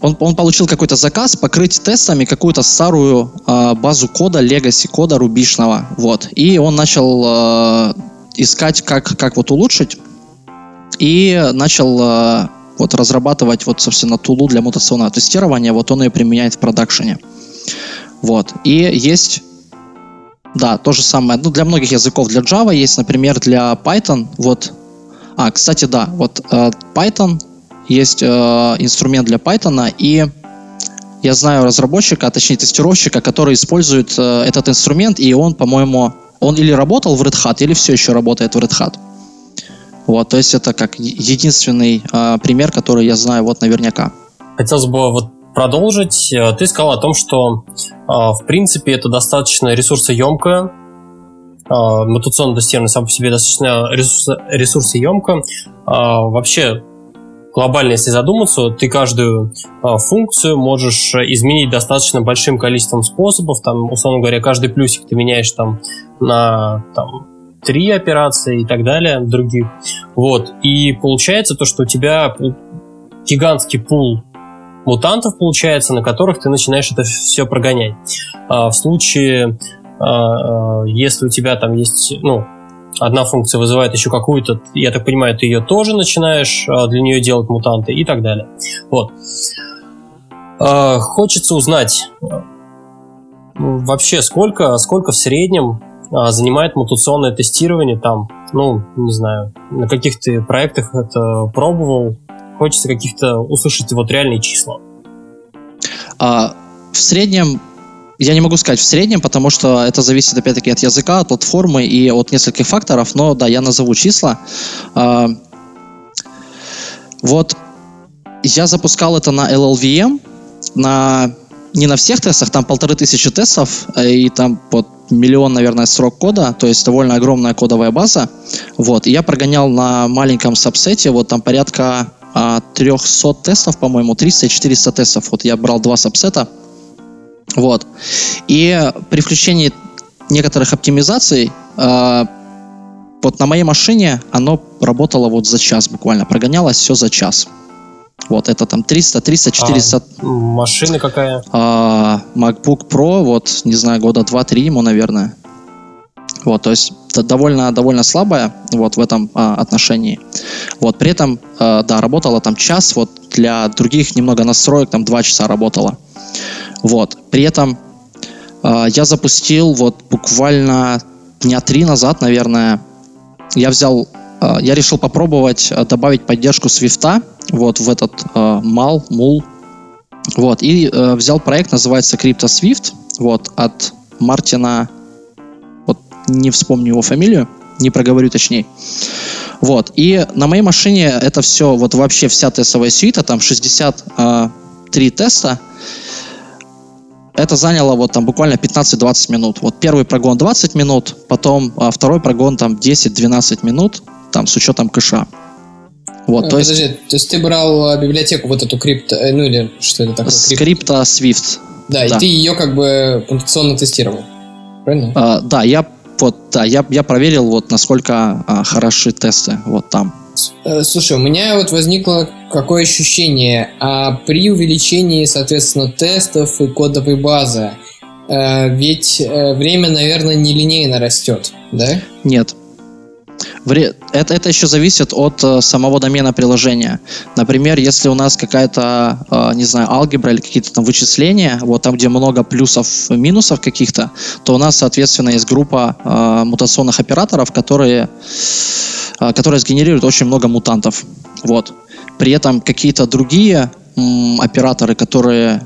S4: он, он получил какой-то заказ покрыть тестами какую-то старую э, базу кода, legacy кода рубишного, вот. И он начал э, искать, как, как вот улучшить, и начал э, вот разрабатывать вот, собственно, тулу для мутационного тестирования, вот он ее применяет в продакшене. Вот. И есть да, то же самое. Ну, для многих языков, для Java есть, например, для Python. Вот. А, кстати, да, вот э, Python есть э, инструмент для Python, и я знаю разработчика, а точнее тестировщика, который использует э, этот инструмент, и он, по-моему, он или работал в Red Hat, или все еще работает в Red Hat. Вот, то есть это как единственный э, пример, который я знаю вот наверняка.
S1: Хотелось бы вот продолжить. Э, ты сказал о том, что э, в принципе это достаточно ресурсоемкое, э, мутационное тестирование само по себе достаточно ресурсоемко. Вообще глобально, если задуматься, ты каждую э, функцию можешь изменить достаточно большим количеством способов. Там, условно говоря, каждый плюсик ты меняешь там на там, три операции и так далее, других. Вот. И получается то, что у тебя гигантский пул мутантов получается, на которых ты начинаешь это все прогонять. А в случае, а, если у тебя там есть, ну, одна функция вызывает еще какую-то, я так понимаю, ты ее тоже начинаешь а, для нее делать мутанты и так далее. Вот. А, хочется узнать вообще, сколько, сколько в среднем а, занимает мутационное тестирование там, ну, не знаю, на каких ты проектах это пробовал, хочется каких-то услышать вот реальные числа.
S4: А, в среднем я не могу сказать в среднем, потому что это зависит опять-таки от языка, от платформы и от нескольких факторов, но да, я назову числа. А, вот я запускал это на LLVM, на не на всех тестах, там полторы тысячи тестов, э, и там вот миллион, наверное, срок кода, то есть довольно огромная кодовая база. Вот, и я прогонял на маленьком сабсете, вот там порядка а, 300 тестов, по-моему, 300-400 тестов. Вот я брал два сабсета, вот. И при включении некоторых оптимизаций э, вот на моей машине оно работало вот за час буквально, прогонялось все за час. Вот, это там 300, 300, 400.
S1: А, машина какая?
S4: А, MacBook Pro, вот, не знаю, года 2-3 ему, наверное. Вот, то есть довольно, довольно слабая вот в этом а, отношении. Вот, при этом, а, да, работала там час, вот для других немного настроек там 2 часа работала. Вот. При этом э, я запустил вот буквально дня три назад, наверное, я взял, э, я решил попробовать э, добавить поддержку Swift вот в этот э, MAL, MUL, вот, и э, взял проект, называется CryptoSwift, вот, от Мартина, не вспомню его фамилию, не проговорю точнее. Вот, и на моей машине это все, вот вообще вся тестовая сюита, там 63 теста, это заняло вот там буквально 15-20 минут. Вот первый прогон 20 минут, потом а, второй прогон там 10-12 минут, там с учетом кэша.
S3: Вот, а, то подожди, есть... то есть ты брал а, библиотеку вот эту крипто, э, ну или что это такое?
S4: Скрипта Swift.
S3: Да, да, и ты ее как бы пунктуационно тестировал, правильно?
S4: А, да, я вот, да, я, я проверил вот насколько а, хороши тесты вот там.
S3: Э, слушай, у меня вот возникло какое ощущение, а при увеличении, соответственно, тестов и кодовой базы, э, ведь э, время, наверное, нелинейно растет, да?
S4: Нет. Это, это еще зависит от э, самого домена приложения. Например, если у нас какая-то, э, не знаю, алгебра или какие-то там вычисления, вот там, где много плюсов, минусов каких-то, то у нас, соответственно, есть группа э, мутационных операторов, которые которая сгенерирует очень много мутантов. Вот. При этом какие-то другие операторы, которые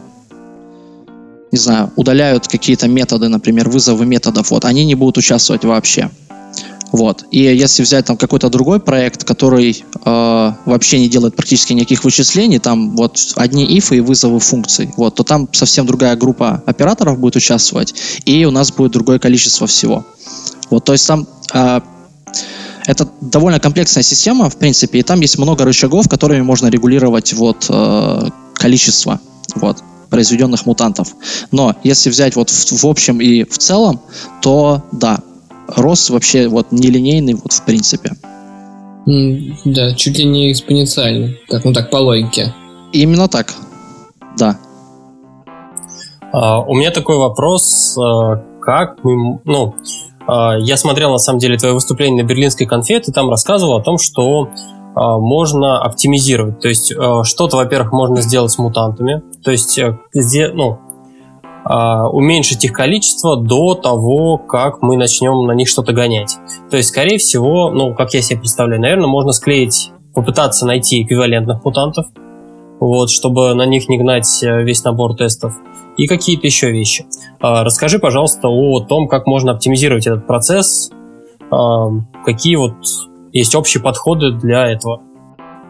S4: не знаю, удаляют какие-то методы, например, вызовы методов, вот, они не будут участвовать вообще. Вот. И если взять там какой-то другой проект, который э, вообще не делает практически никаких вычислений, там вот одни ифы и вызовы функций, вот, то там совсем другая группа операторов будет участвовать, и у нас будет другое количество всего. Вот, то есть там э, это довольно комплексная система, в принципе, и там есть много рычагов, которыми можно регулировать вот э, количество вот, произведенных мутантов. Но если взять вот в, в общем и в целом, то да, рост вообще вот нелинейный вот в принципе.
S3: Да, чуть ли не экспоненциальный, как ну так по логике.
S4: Именно так, да.
S1: Uh, у меня такой вопрос, uh, как мы, ну, а, я смотрел, на самом деле, твое выступление на Берлинской конфе, ты там рассказывал о том, что а, можно оптимизировать. То есть а, что-то, во-первых, можно сделать с мутантами, то есть э, где, ну, уменьшить их количество до того, как мы начнем на них что-то гонять. То есть, скорее всего, ну, как я себе представляю, наверное, можно склеить, попытаться найти эквивалентных мутантов, вот, чтобы на них не гнать э, весь набор тестов и какие-то еще вещи. А, расскажи, пожалуйста, о том, как можно оптимизировать этот процесс, а, какие вот есть общие подходы для этого.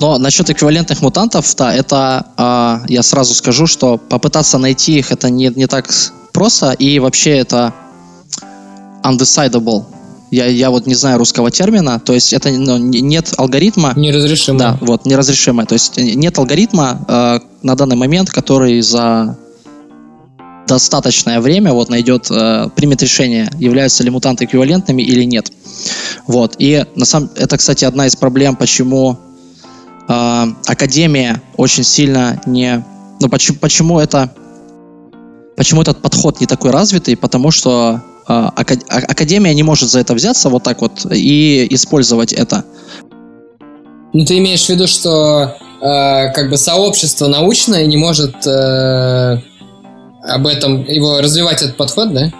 S4: Но насчет эквивалентных мутантов, да, это э, я сразу скажу, что попытаться найти их это не, не так просто, и вообще это undecidable. Я, я вот не знаю русского термина, то есть это ну, нет алгоритма.
S3: Неразрешимое.
S4: Да, вот, неразрешимое. То есть нет алгоритма э, на данный момент, который за достаточное время вот найдет, э, примет решение, являются ли мутанты эквивалентными или нет. Вот. И на самом это, кстати, одна из проблем, почему э, Академия очень сильно не... Ну, почему, почему это... Почему этот подход не такой развитый? Потому что э, Академия не может за это взяться вот так вот и использовать это.
S3: Ну, ты имеешь в виду, что э, как бы сообщество научное не может э, об этом, его развивать этот подход, да?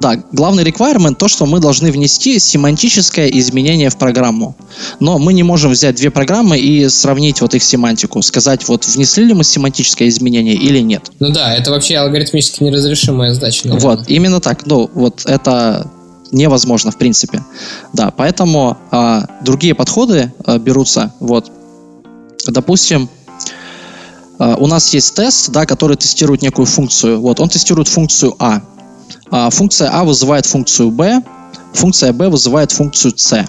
S4: Да, главный requirement то, что мы должны внести семантическое изменение в программу. Но мы не можем взять две программы и сравнить вот их семантику, сказать, вот внесли ли мы семантическое изменение или нет.
S3: Ну да, это вообще алгоритмически неразрешимая задача.
S4: Наверное. Вот, именно так. Ну, вот это невозможно в принципе. Да, поэтому а, другие подходы а, берутся. Вот, допустим, а, у нас есть тест, да, который тестирует некую функцию. Вот, он тестирует функцию А. А, функция А вызывает функцию B, функция B вызывает функцию C.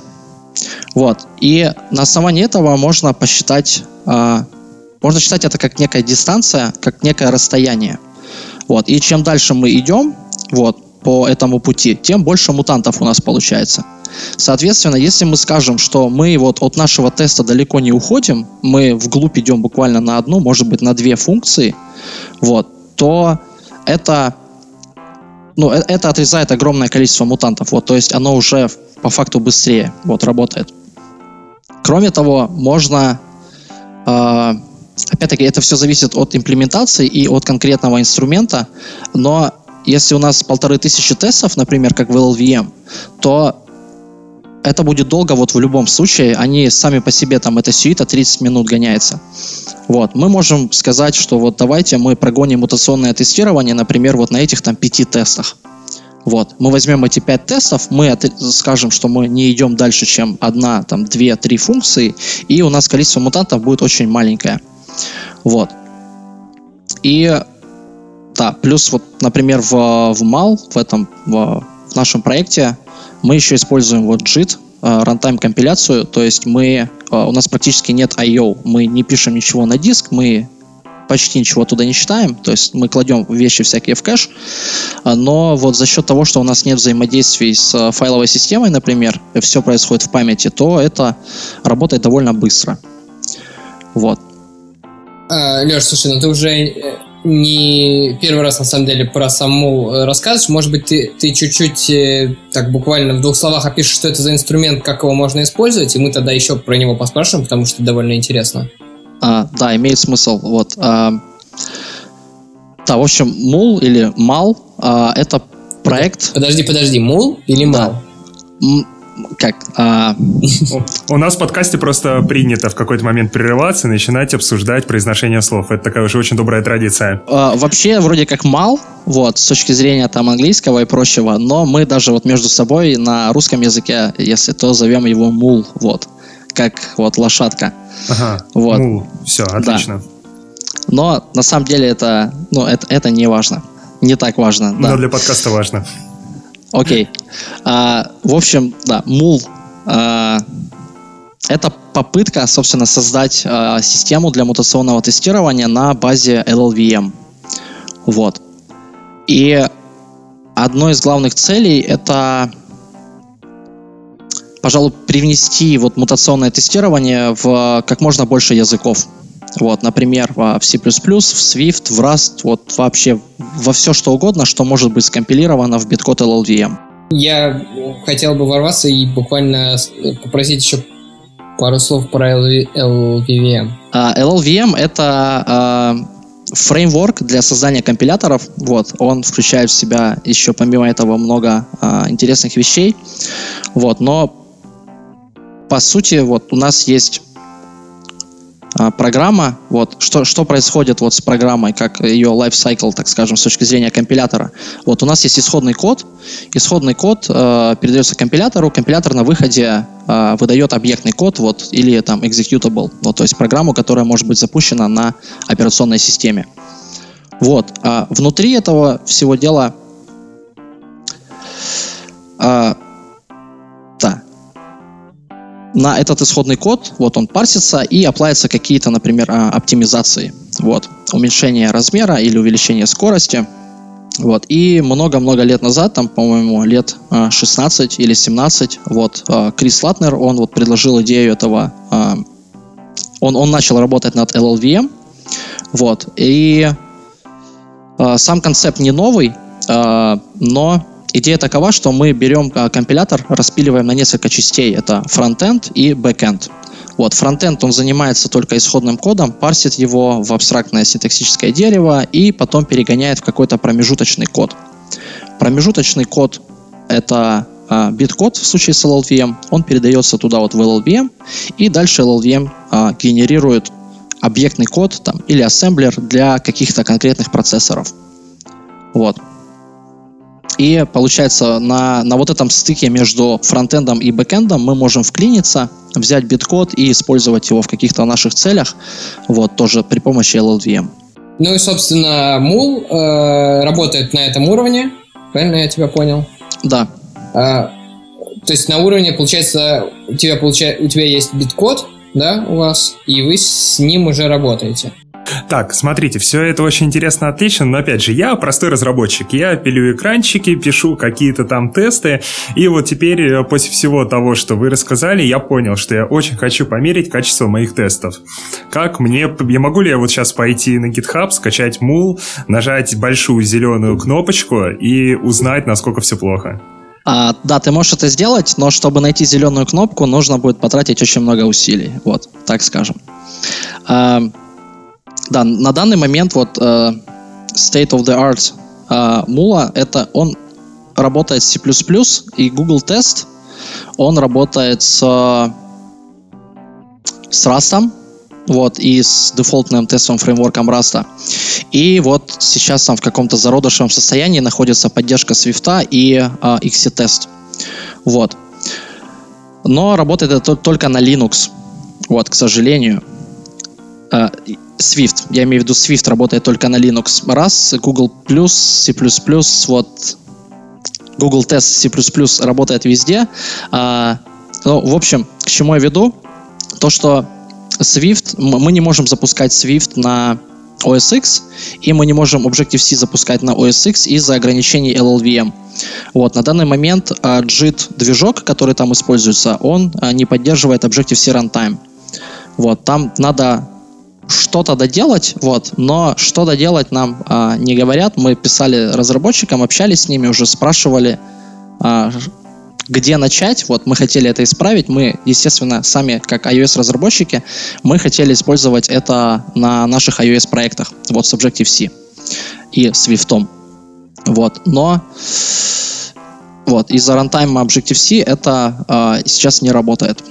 S4: Вот. И на основании этого можно посчитать, а, можно считать это как некая дистанция, как некое расстояние. Вот. И чем дальше мы идем, вот, по этому пути, тем больше мутантов у нас получается. Соответственно, если мы скажем, что мы вот от нашего теста далеко не уходим, мы вглубь идем буквально на одну, может быть, на две функции, вот, то это ну, э, это отрезает огромное количество мутантов. Вот, то есть оно уже по факту быстрее вот, работает. Кроме того, можно... Э, опять-таки, это все зависит от имплементации и от конкретного инструмента, но если у нас полторы тысячи тестов, например, как в LLVM, то это будет долго вот в любом случае. Они сами по себе, там, эта сюита 30 минут гоняется. Вот. Мы можем сказать, что вот давайте мы прогоним мутационное тестирование, например, вот на этих там пяти тестах. Вот. Мы возьмем эти пять тестов, мы скажем, что мы не идем дальше, чем одна, там, две, три функции, и у нас количество мутантов будет очень маленькое. Вот. И да, плюс вот, например, в, в MAL, в этом, в, в нашем проекте, мы еще используем вот JIT, э, runtime компиляцию, то есть мы, э, у нас практически нет I.O., мы не пишем ничего на диск, мы почти ничего туда не читаем, то есть мы кладем вещи всякие в кэш, э, но вот за счет того, что у нас нет взаимодействий с файловой системой, например, все происходит в памяти, то это работает довольно быстро. Вот.
S3: А, Леш, слушай, ну ты уже не первый раз, на самом деле, про саму э, рассказываешь. Может быть, ты, ты чуть-чуть э, так буквально в двух словах опишешь, что это за инструмент, как его можно использовать, и мы тогда еще про него поспрашиваем, потому что довольно интересно.
S4: А, да, имеет смысл. Вот. А, да, в общем, мул или мал а, это проект...
S3: Подожди, подожди, мул или мал?
S4: Да как... А...
S2: У нас в подкасте просто принято в какой-то момент прерываться и начинать обсуждать произношение слов. Это такая уже очень добрая традиция.
S4: А, вообще, вроде как мал, вот, с точки зрения там английского и прочего, но мы даже вот между собой на русском языке, если то, зовем его мул, вот, как вот лошадка.
S2: Ага, вот. мул, все, отлично. Да.
S4: Но на самом деле это, ну, это, это не важно. Не так важно, да.
S2: Но для подкаста важно.
S4: Окей. А, в общем, да, мул а, это попытка, собственно, создать а, систему для мутационного тестирования на базе LLVM. Вот. И одной из главных целей это, пожалуй, привнести вот мутационное тестирование в как можно больше языков. Вот, например, в C++, в Swift, в Rust, вот вообще во все что угодно, что может быть скомпилировано в биткод LLVM.
S3: Я хотел бы ворваться и буквально попросить еще пару слов про LLVM.
S4: Uh, LLVM — это uh, фреймворк для создания компиляторов. Вот, он включает в себя еще помимо этого много uh, интересных вещей. Вот, но по сути вот у нас есть а, программа, вот, что, что происходит вот с программой, как ее lifecycle, так скажем, с точки зрения компилятора. Вот у нас есть исходный код, исходный код э, передается компилятору, компилятор на выходе э, выдает объектный код, вот, или там executable, вот, то есть программу, которая может быть запущена на операционной системе. Вот, а внутри этого всего дела э, на этот исходный код, вот он парсится и оплавятся какие-то, например, а, оптимизации. Вот, уменьшение размера или увеличение скорости. Вот, и много-много лет назад, там, по-моему, лет 16 а, или 17, вот, а, Крис Латнер, он вот предложил идею этого, он, он начал работать над LLVM, вот, и сам концепт не новый, но Идея такова, что мы берем а, компилятор, распиливаем на несколько частей. Это frontend и backend. Вот, frontend, он занимается только исходным кодом, парсит его в абстрактное синтаксическое дерево и потом перегоняет в какой-то промежуточный код. промежуточный код — это а, bitcode в случае с LLVM, он передается туда вот в LLVM, и дальше LLVM а, генерирует объектный код там, или ассемблер для каких-то конкретных процессоров. Вот. И получается, на, на вот этом стыке между фронтендом и бэкендом мы можем вклиниться, взять биткод и использовать его в каких-то наших целях, вот, тоже при помощи LLVM.
S3: Ну и, собственно, мул э, работает на этом уровне, правильно я тебя понял?
S4: Да.
S3: А, то есть на уровне, получается, у тебя, получа... у тебя есть биткод, да, у вас, и вы с ним уже работаете.
S2: Так, смотрите, все это очень интересно, отлично, но опять же, я простой разработчик, я пилю экранчики, пишу какие-то там тесты, и вот теперь э, после всего того, что вы рассказали, я понял, что я очень хочу померить качество моих тестов. Как мне, я могу ли я вот сейчас пойти на GitHub, скачать мул, нажать большую зеленую кнопочку и узнать, насколько все плохо?
S4: А, да, ты можешь это сделать, но чтобы найти зеленую кнопку, нужно будет потратить очень много усилий. Вот, так скажем. А, да, на данный момент вот uh, state of the art uh, Mula, это он работает с C++ и Google Test, он работает с, с Rust, вот, и с дефолтным тестовым фреймворком Rust. И вот сейчас там в каком-то зародышевом состоянии находится поддержка Swift и uh, XC-тест. Вот. Но работает это только на Linux. Вот, к сожалению. Swift. Я имею в виду, Swift работает только на Linux. Раз, Google+, C++, вот Google Test C++ работает везде. А, ну, в общем, к чему я веду? То, что Swift, мы не можем запускать Swift на OS X, и мы не можем Objective-C запускать на OS X из-за ограничений LLVM. Вот, на данный момент uh, JIT-движок, который там используется, он uh, не поддерживает Objective-C runtime. Вот, там надо что-то доделать, вот, но что доделать нам а, не говорят. Мы писали разработчикам, общались с ними, уже спрашивали, а, где начать. Вот мы хотели это исправить. Мы, естественно, сами, как iOS-разработчики, мы хотели использовать это на наших iOS-проектах, вот с Objective-C и Swift. Вот, но вот, из-за рантайма Objective-C это а, сейчас не работает.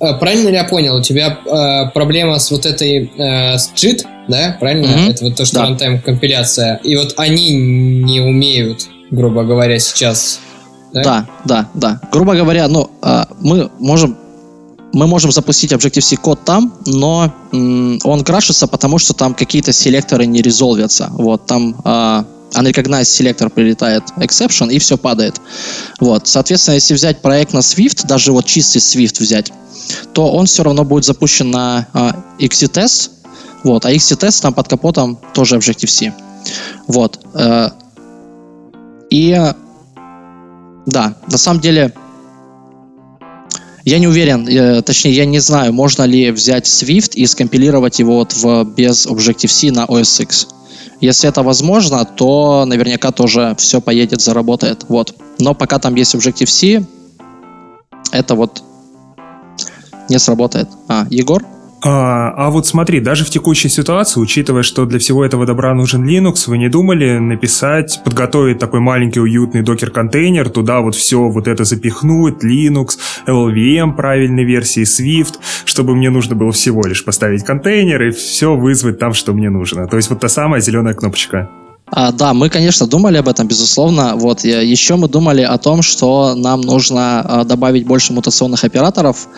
S3: Э, правильно ли я понял, у тебя э, проблема с вот этой э, с JIT, да? Правильно? Mm-hmm. Это вот то, что да. runtime компиляция. И вот они не умеют, грубо говоря, сейчас.
S4: Да, да, да. да. Грубо говоря, ну, э, мы можем мы можем запустить Objective-C код там, но м, он крашится, потому что там какие-то селекторы не резолвятся. Вот, там э, unrecognized селектор прилетает exception, и все падает. Вот, соответственно, если взять проект на Swift, даже вот чистый Swift взять, то он все равно будет запущен на э, XC-тест, вот, а XC-тест там под капотом тоже Objective-C. Вот. Э, и да, на самом деле я не уверен, э, точнее, я не знаю, можно ли взять Swift и скомпилировать его вот в, без Objective-C на OS X. Если это возможно, то наверняка тоже все поедет, заработает. Вот. Но пока там есть Objective-C, это вот не сработает. А, Егор?
S2: А, а вот смотри, даже в текущей ситуации, учитывая, что для всего этого добра нужен Linux, вы не думали написать, подготовить такой маленький уютный докер-контейнер, туда вот все вот это запихнуть, Linux, LLVM правильной версии, Swift, чтобы мне нужно было всего лишь поставить контейнер и все вызвать там, что мне нужно. То есть вот та самая зеленая кнопочка.
S4: А, да, мы, конечно, думали об этом, безусловно. Вот еще мы думали о том, что нам нужно а, добавить больше мутационных операторов.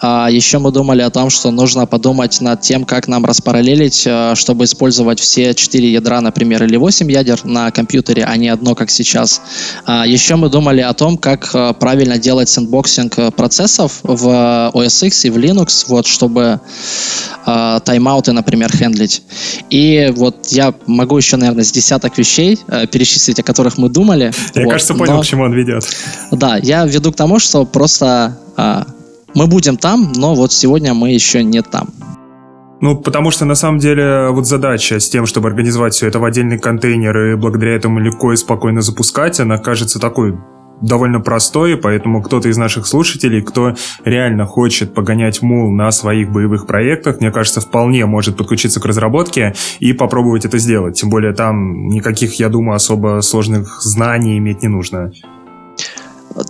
S4: А, еще мы думали о том, что нужно подумать над тем, как нам распараллелить, а, чтобы использовать все 4 ядра, например, или 8 ядер на компьютере, а не одно, как сейчас. А, еще мы думали о том, как а, правильно делать sandboxing процессов в OS X и в Linux, вот, чтобы а, тайм-ауты, например, хендлить. И вот я могу еще, наверное, с 10 десяток вещей э, перечислить, о которых мы думали.
S2: Я, вот, кажется, понял, но... к чему он ведет.
S4: Да, я веду к тому, что просто э, мы будем там, но вот сегодня мы еще не там.
S2: Ну, потому что на самом деле вот задача с тем, чтобы организовать все это в отдельный контейнер и благодаря этому легко и спокойно запускать, она кажется такой довольно простой, поэтому кто-то из наших слушателей, кто реально хочет погонять мул на своих боевых проектах, мне кажется, вполне может подключиться к разработке и попробовать это сделать. Тем более там никаких, я думаю, особо сложных знаний иметь не нужно.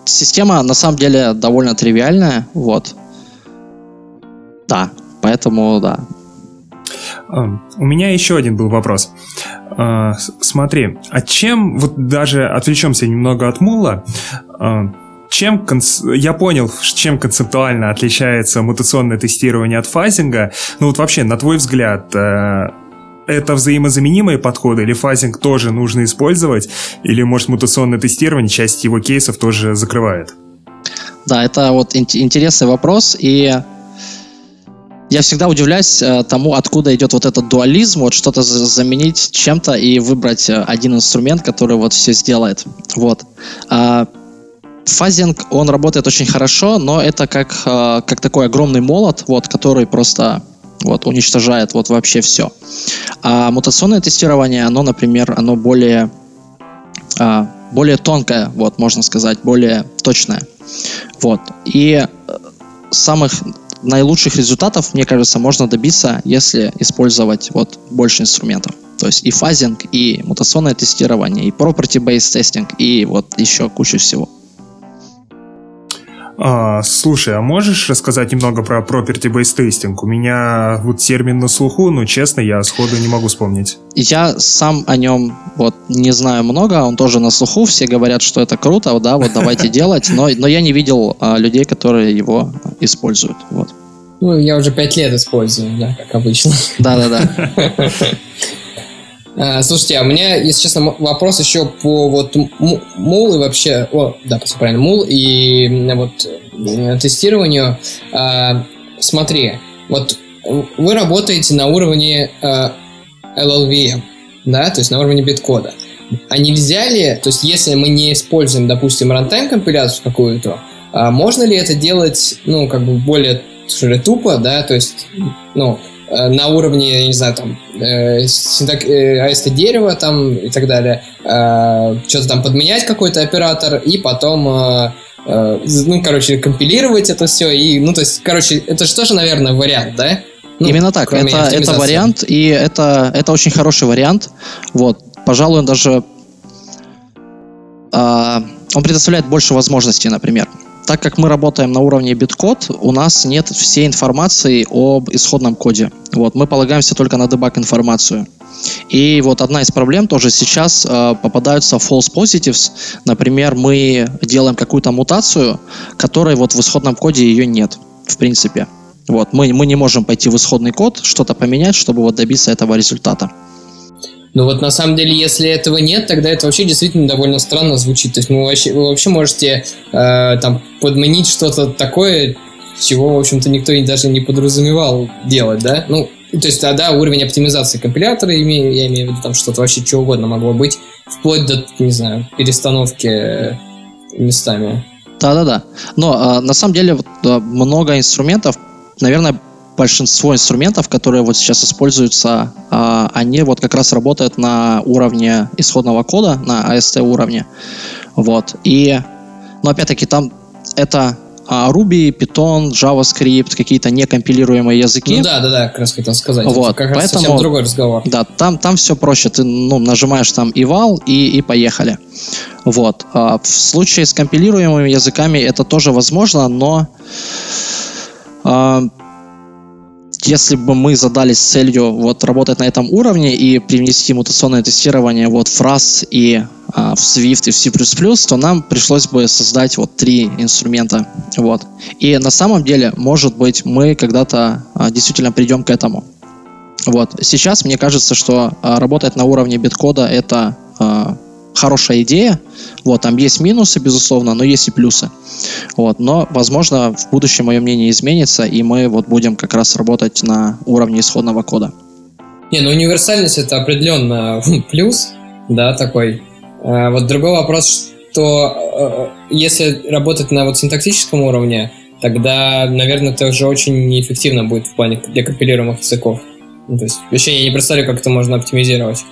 S4: Система на самом деле довольно тривиальная, вот. Да, поэтому да.
S2: У меня еще один был вопрос. А, смотри, а чем, вот даже отвлечемся немного от мула, а, чем я понял, чем концептуально отличается мутационное тестирование от фазинга. Ну вот вообще, на твой взгляд, э, это взаимозаменимые подходы, или фазинг тоже нужно использовать, или, может, мутационное тестирование часть его кейсов тоже закрывает?
S4: Да, это вот интересный вопрос, и я всегда удивляюсь э, тому, откуда идет вот этот дуализм, вот что-то заменить чем-то и выбрать э, один инструмент, который вот все сделает. Вот. А, фазинг, он работает очень хорошо, но это как, э, как такой огромный молот, вот, который просто вот, уничтожает вот вообще все. А мутационное тестирование, оно, например, оно более, а, более тонкое, вот, можно сказать, более точное. Вот. И самых наилучших результатов, мне кажется, можно добиться, если использовать вот больше инструментов. То есть и фазинг, и мутационное тестирование, и property-based тестинг, и вот еще кучу всего.
S2: А, слушай, а можешь рассказать немного про property-based testing? У меня вот термин на слуху, но честно, я сходу не могу вспомнить.
S4: Я сам о нем вот не знаю много, он тоже на слуху, все говорят, что это круто, да, вот давайте делать, но, но я не видел а, людей, которые его используют, вот.
S3: Ну, я уже пять лет использую, да, как обычно.
S4: Да-да-да.
S3: А, слушайте, а у меня, если честно, вопрос еще по вот мул и вообще, о, да, правильно, мул и вот э, тестированию. А, смотри, вот вы работаете на уровне LLVM, да, то есть на уровне биткода. А нельзя ли, то есть если мы не используем, допустим, рантайм компиляцию какую-то, а можно ли это делать, ну, как бы более тупо, да, то есть, ну, Э, на уровне, я не знаю, там, э, синтак, э, AST дерева там и так далее, э, что-то там подменять какой-то оператор и потом, э, э, ну, короче, компилировать это все и, ну, то есть, короче, это же тоже, наверное, вариант, да?
S4: Ну, Именно так, это, это вариант, и это, это очень хороший вариант, вот, пожалуй, он даже, э, он предоставляет больше возможностей, например так как мы работаем на уровне биткод, у нас нет всей информации об исходном коде. Вот, мы полагаемся только на дебаг информацию. И вот одна из проблем тоже сейчас э, попадаются false positives. Например, мы делаем какую-то мутацию, которой вот в исходном коде ее нет, в принципе. Вот, мы, мы не можем пойти в исходный код, что-то поменять, чтобы вот добиться этого результата.
S3: Но вот на самом деле, если этого нет, тогда это вообще действительно довольно странно звучит. То есть вы вообще, вы вообще можете э, там подменить что-то такое, чего, в общем-то, никто и даже не подразумевал делать, да? Ну, то есть тогда уровень оптимизации компилятора, я имею в виду там что-то вообще что угодно могло быть, вплоть до, не знаю, перестановки местами.
S4: Да-да-да. Но э, на самом деле вот, много инструментов, наверное, большинство инструментов, которые вот сейчас используются, а, они вот как раз работают на уровне исходного кода, на AST уровне. Вот. И, но опять-таки там это а, Ruby, Python, JavaScript, какие-то некомпилируемые языки.
S3: Ну да, да, да, как раз хотел сказать.
S4: Вот,
S3: как
S4: раз поэтому, совсем
S3: другой разговор.
S4: Да, там, там все проще. Ты ну, нажимаешь там eval и, и поехали. Вот. А в случае с компилируемыми языками это тоже возможно, но а, если бы мы задались целью вот работать на этом уровне и привнести мутационное тестирование вот в RAS и а, в Swift и в C++, то нам пришлось бы создать вот три инструмента. Вот. И на самом деле, может быть, мы когда-то а, действительно придем к этому. Вот. Сейчас мне кажется, что а, работать на уровне биткода это а, хорошая идея. Вот, там есть минусы, безусловно, но есть и плюсы. Вот, но, возможно, в будущем мое мнение изменится, и мы вот будем как раз работать на уровне исходного кода.
S3: Не, ну универсальность это определенно плюс, да, такой. А, вот другой вопрос, что э, если работать на вот синтаксическом уровне, тогда, наверное, это уже очень неэффективно будет в плане для компилируемых языков. Ну, то есть, вообще я не представляю, как это можно оптимизировать.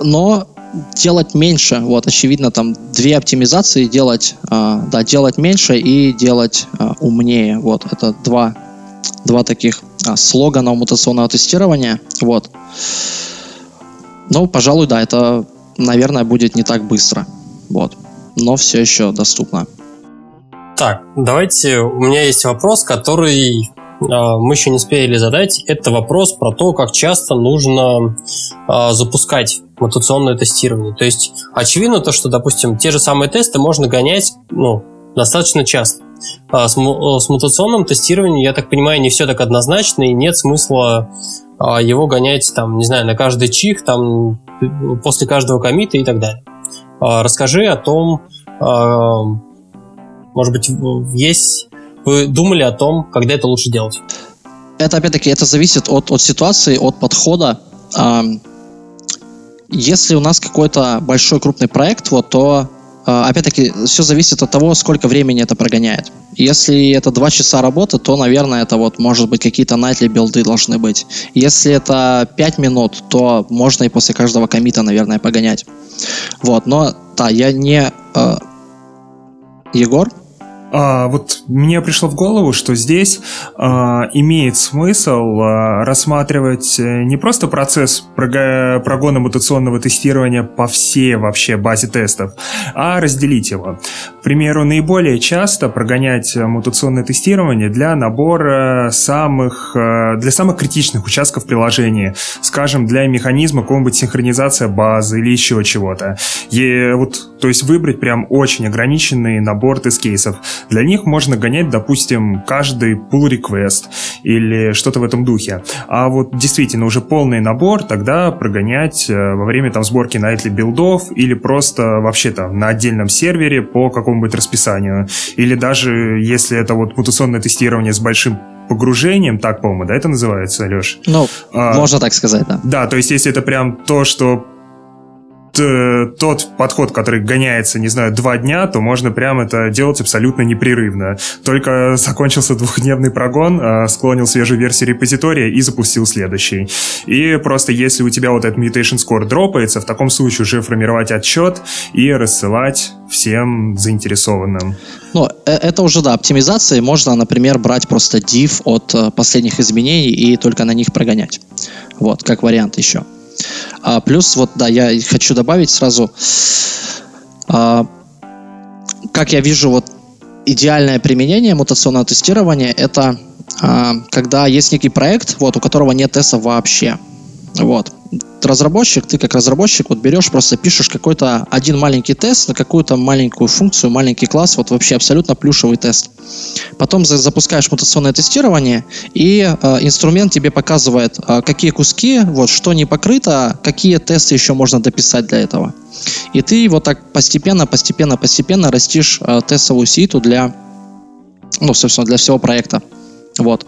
S4: Но делать меньше. Вот, очевидно, там две оптимизации делать, э, да, делать меньше и делать э, умнее. Вот, это два, два таких э, слогана мутационного тестирования. Вот. Ну, пожалуй, да, это, наверное, будет не так быстро. Вот. Но все еще доступно.
S1: Так, давайте, у меня есть вопрос, который мы еще не успели задать. Это вопрос про то, как часто нужно а, запускать мутационное тестирование. То есть очевидно то, что, допустим, те же самые тесты можно гонять ну, достаточно часто. А с, мутационным тестированием, я так понимаю, не все так однозначно, и нет смысла его гонять, там, не знаю, на каждый чих, там, после каждого комита и так далее. Расскажи о том, может быть, есть вы думали о том, когда это лучше делать?
S4: Это, опять-таки, это зависит от, от ситуации, от подхода. Если у нас какой-то большой крупный проект, вот, то а, опять-таки, все зависит от того, сколько времени это прогоняет. Если это 2 часа работы, то, наверное, это вот, может быть, какие-то nightly билды должны быть. Если это 5 минут, то можно и после каждого комита, наверное, погонять. Вот, но, да, я не... Э, Егор?
S2: А, вот мне пришло в голову, что здесь а, имеет смысл а, рассматривать э, не просто процесс прога- прогона мутационного тестирования по всей вообще базе тестов, а разделить его. К примеру, наиболее часто прогонять мутационное тестирование для набора самых, а, для самых критичных участков приложения, скажем, для механизма какого-нибудь синхронизация базы или еще чего-то. И вот, то есть выбрать прям очень ограниченный набор тест-кейсов. Для них можно гонять, допустим, каждый pull request или что-то в этом духе. А вот действительно уже полный набор тогда прогонять э, во время там сборки nightly билдов или просто вообще там на отдельном сервере по какому-нибудь расписанию. Или даже если это вот мутационное тестирование с большим погружением, так, по-моему, да, это называется, Леш?
S4: Ну, а, можно так сказать, да.
S2: Да, то есть если это прям то, что Э, тот подход, который гоняется, не знаю, два дня, то можно прям это делать абсолютно непрерывно. Только закончился двухдневный прогон, э, склонил свежую версию репозитория и запустил следующий. И просто если у тебя вот этот mutation score дропается, в таком случае уже формировать отчет и рассылать всем заинтересованным.
S4: Ну, э, это уже, да, оптимизации. Можно, например, брать просто div от последних изменений и только на них прогонять. Вот, как вариант еще. А, плюс, вот, да, я хочу добавить сразу, а, как я вижу, вот идеальное применение мутационного тестирования это а, когда есть некий проект, вот, у которого нет теста вообще. Вот разработчик, ты как разработчик вот берешь, просто пишешь какой-то один маленький тест на какую-то маленькую функцию, маленький класс, вот вообще абсолютно плюшевый тест. Потом запускаешь мутационное тестирование, и э, инструмент тебе показывает, э, какие куски, вот что не покрыто, какие тесты еще можно дописать для этого. И ты вот так постепенно, постепенно, постепенно растишь э, тестовую ситу для, ну, собственно, для всего проекта. Вот.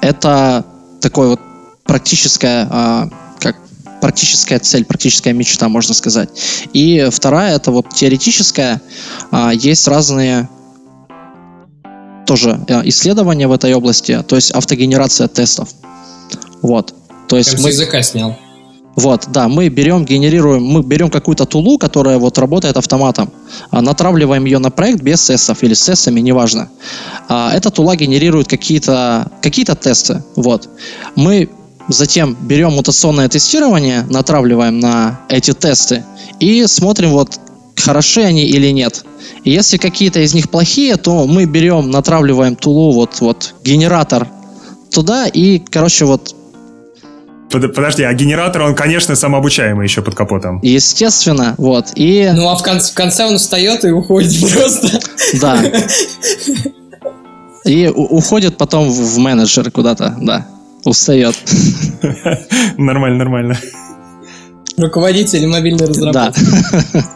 S4: Это такое вот практическое э, практическая цель, практическая мечта, можно сказать. И вторая, это вот теоретическая. А, есть разные тоже э, исследования в этой области, то есть автогенерация тестов. Вот. То есть
S3: Прям
S4: мы...
S3: с языка снял.
S4: Вот, да, мы берем, генерируем, мы берем какую-то тулу, которая вот работает автоматом, а, натравливаем ее на проект без тестов или с тестами, неважно. А, эта тула генерирует какие-то какие тесты, вот. Мы Затем берем мутационное тестирование, натравливаем на эти тесты и смотрим, вот хороши они или нет. И если какие-то из них плохие, то мы берем, натравливаем тулу, вот, вот генератор туда и, короче, вот
S2: Подожди, а генератор, он, конечно, самообучаемый еще под капотом.
S4: Естественно, вот. И...
S3: Ну, а в конце, в конце он встает и уходит просто.
S4: Да. И уходит потом в менеджер куда-то, да. Устает.
S2: Нормально, нормально.
S3: Руководитель мобильной разработки. Да.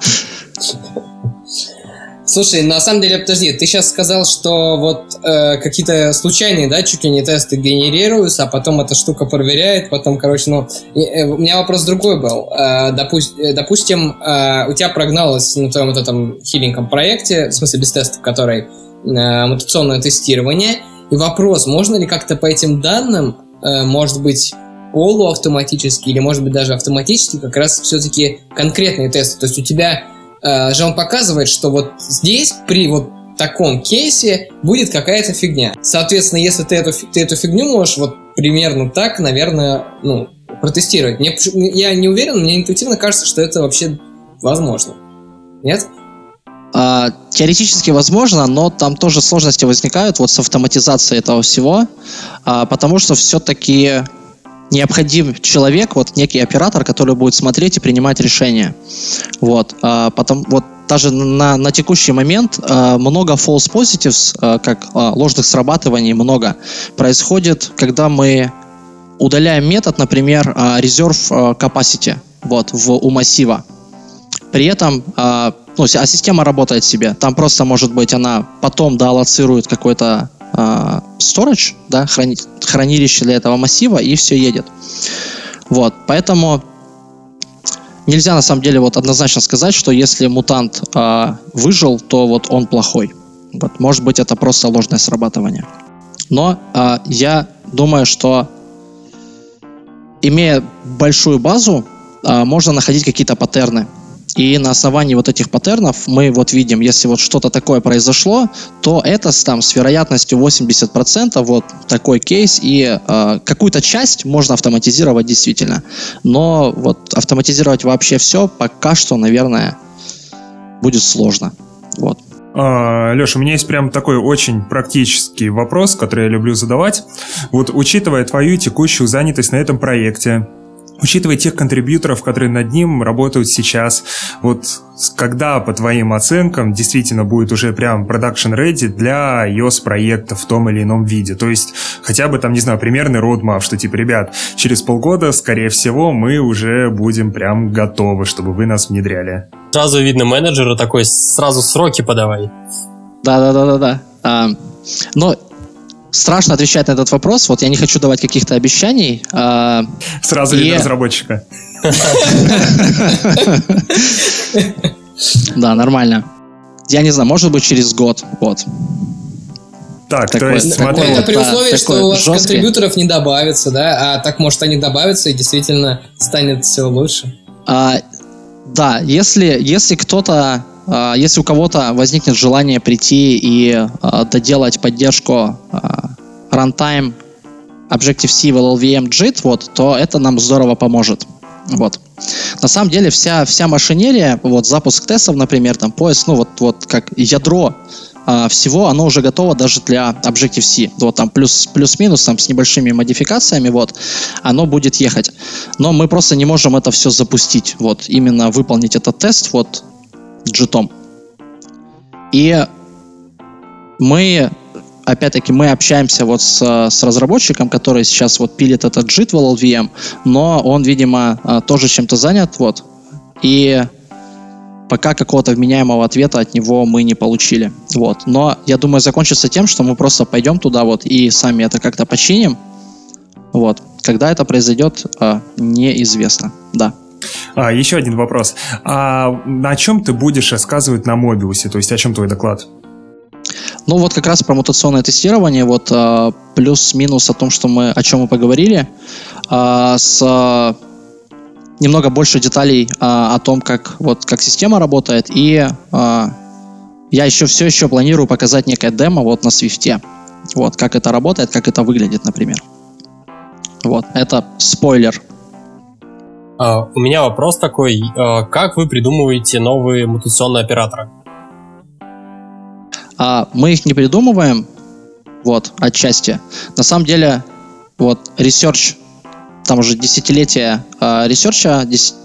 S3: Слушай, на самом деле, подожди, ты сейчас сказал, что вот э, какие-то случайные, да, чуть ли не тесты генерируются, а потом эта штука проверяет, потом, короче, ну, э, у меня вопрос другой был. Э, допу- э, допустим, э, у тебя прогналось на твоем вот этом хиленьком проекте, в смысле без тестов, который э, мутационное тестирование, и вопрос, можно ли как-то по этим данным может быть, полуавтоматически или, может быть, даже автоматически как раз все-таки конкретные тесты. То есть у тебя э, же он показывает, что вот здесь при вот таком кейсе будет какая-то фигня. Соответственно, если ты эту, ты эту фигню можешь вот примерно так, наверное, ну, протестировать. Мне, я не уверен, мне интуитивно кажется, что это вообще возможно. Нет?
S4: А, теоретически возможно, но там тоже сложности возникают вот с автоматизацией этого всего, а, потому что все-таки необходим человек, вот некий оператор, который будет смотреть и принимать решения. Вот, а, потом, вот даже на, на текущий момент много false positives, как ложных срабатываний, много происходит, когда мы удаляем метод, например, а, reserve capacity, вот, в, у массива. При этом ну, а система работает себе. Там просто, может быть, она потом доаллоцирует какой-то э, storage, да, храни, хранилище для этого массива, и все едет. Вот, поэтому нельзя на самом деле вот однозначно сказать, что если мутант э, выжил, то вот он плохой. Вот, может быть, это просто ложное срабатывание. Но э, я думаю, что имея большую базу, э, можно находить какие-то паттерны. И на основании вот этих паттернов мы вот видим, если вот что-то такое произошло, то это там с вероятностью 80% вот такой кейс, и э, какую-то часть можно автоматизировать действительно. Но вот автоматизировать вообще все пока что, наверное, будет сложно. Вот.
S2: А, Леша, у меня есть прям такой очень практический вопрос, который я люблю задавать. Вот учитывая твою текущую занятость на этом проекте, учитывая тех контрибьюторов, которые над ним работают сейчас, вот когда, по твоим оценкам, действительно будет уже прям production ready для iOS проекта в том или ином виде? То есть хотя бы там, не знаю, примерный roadmap, что типа, ребят, через полгода, скорее всего, мы уже будем прям готовы, чтобы вы нас внедряли.
S1: Сразу видно менеджера такой, сразу сроки подавай.
S4: Да-да-да-да-да. А, но страшно отвечать на этот вопрос. Вот я не хочу давать каких-то обещаний. А,
S2: Сразу и... разработчика.
S4: Да, нормально. Я не знаю, может быть через год. Вот.
S2: Так, такой, то есть, смотри.
S3: Это при условии, да, что у вас жесткий. контрибьюторов не добавится, да? А так, может, они добавятся и действительно станет все лучше?
S4: А, да, если, если кто-то если у кого-то возникнет желание прийти и uh, доделать поддержку uh, runtime Objective-C в LLVM JIT, вот, то это нам здорово поможет. Вот. На самом деле вся, вся машинерия, вот запуск тестов, например, там поиск, ну вот, вот как ядро а, всего, оно уже готово даже для Objective-C. Вот там плюс, плюс-минус там с небольшими модификациями, вот, оно будет ехать. Но мы просто не можем это все запустить, вот, именно выполнить этот тест, вот, джитом. И мы, опять-таки, мы общаемся вот с, с разработчиком, который сейчас вот пилит этот джит в LLVM, но он, видимо, а, тоже чем-то занят, вот. И пока какого-то вменяемого ответа от него мы не получили. Вот. Но я думаю, закончится тем, что мы просто пойдем туда вот и сами это как-то починим. Вот. Когда это произойдет, а, неизвестно. Да.
S2: А, еще один вопрос. А на чем ты будешь рассказывать на Мобиусе? То есть о чем твой доклад?
S4: Ну вот как раз про мутационное тестирование, вот а, плюс-минус о том, что мы, о чем мы поговорили, а, с а, немного больше деталей а, о том, как вот как система работает, и а, я еще все еще планирую показать некое демо вот на Свифте, вот как это работает, как это выглядит, например. Вот это спойлер
S1: у меня вопрос такой. Uh, как вы придумываете новые мутационные операторы?
S4: Uh, мы их не придумываем, вот, отчасти. На самом деле, вот, research, там уже десятилетия э, research'а, дес,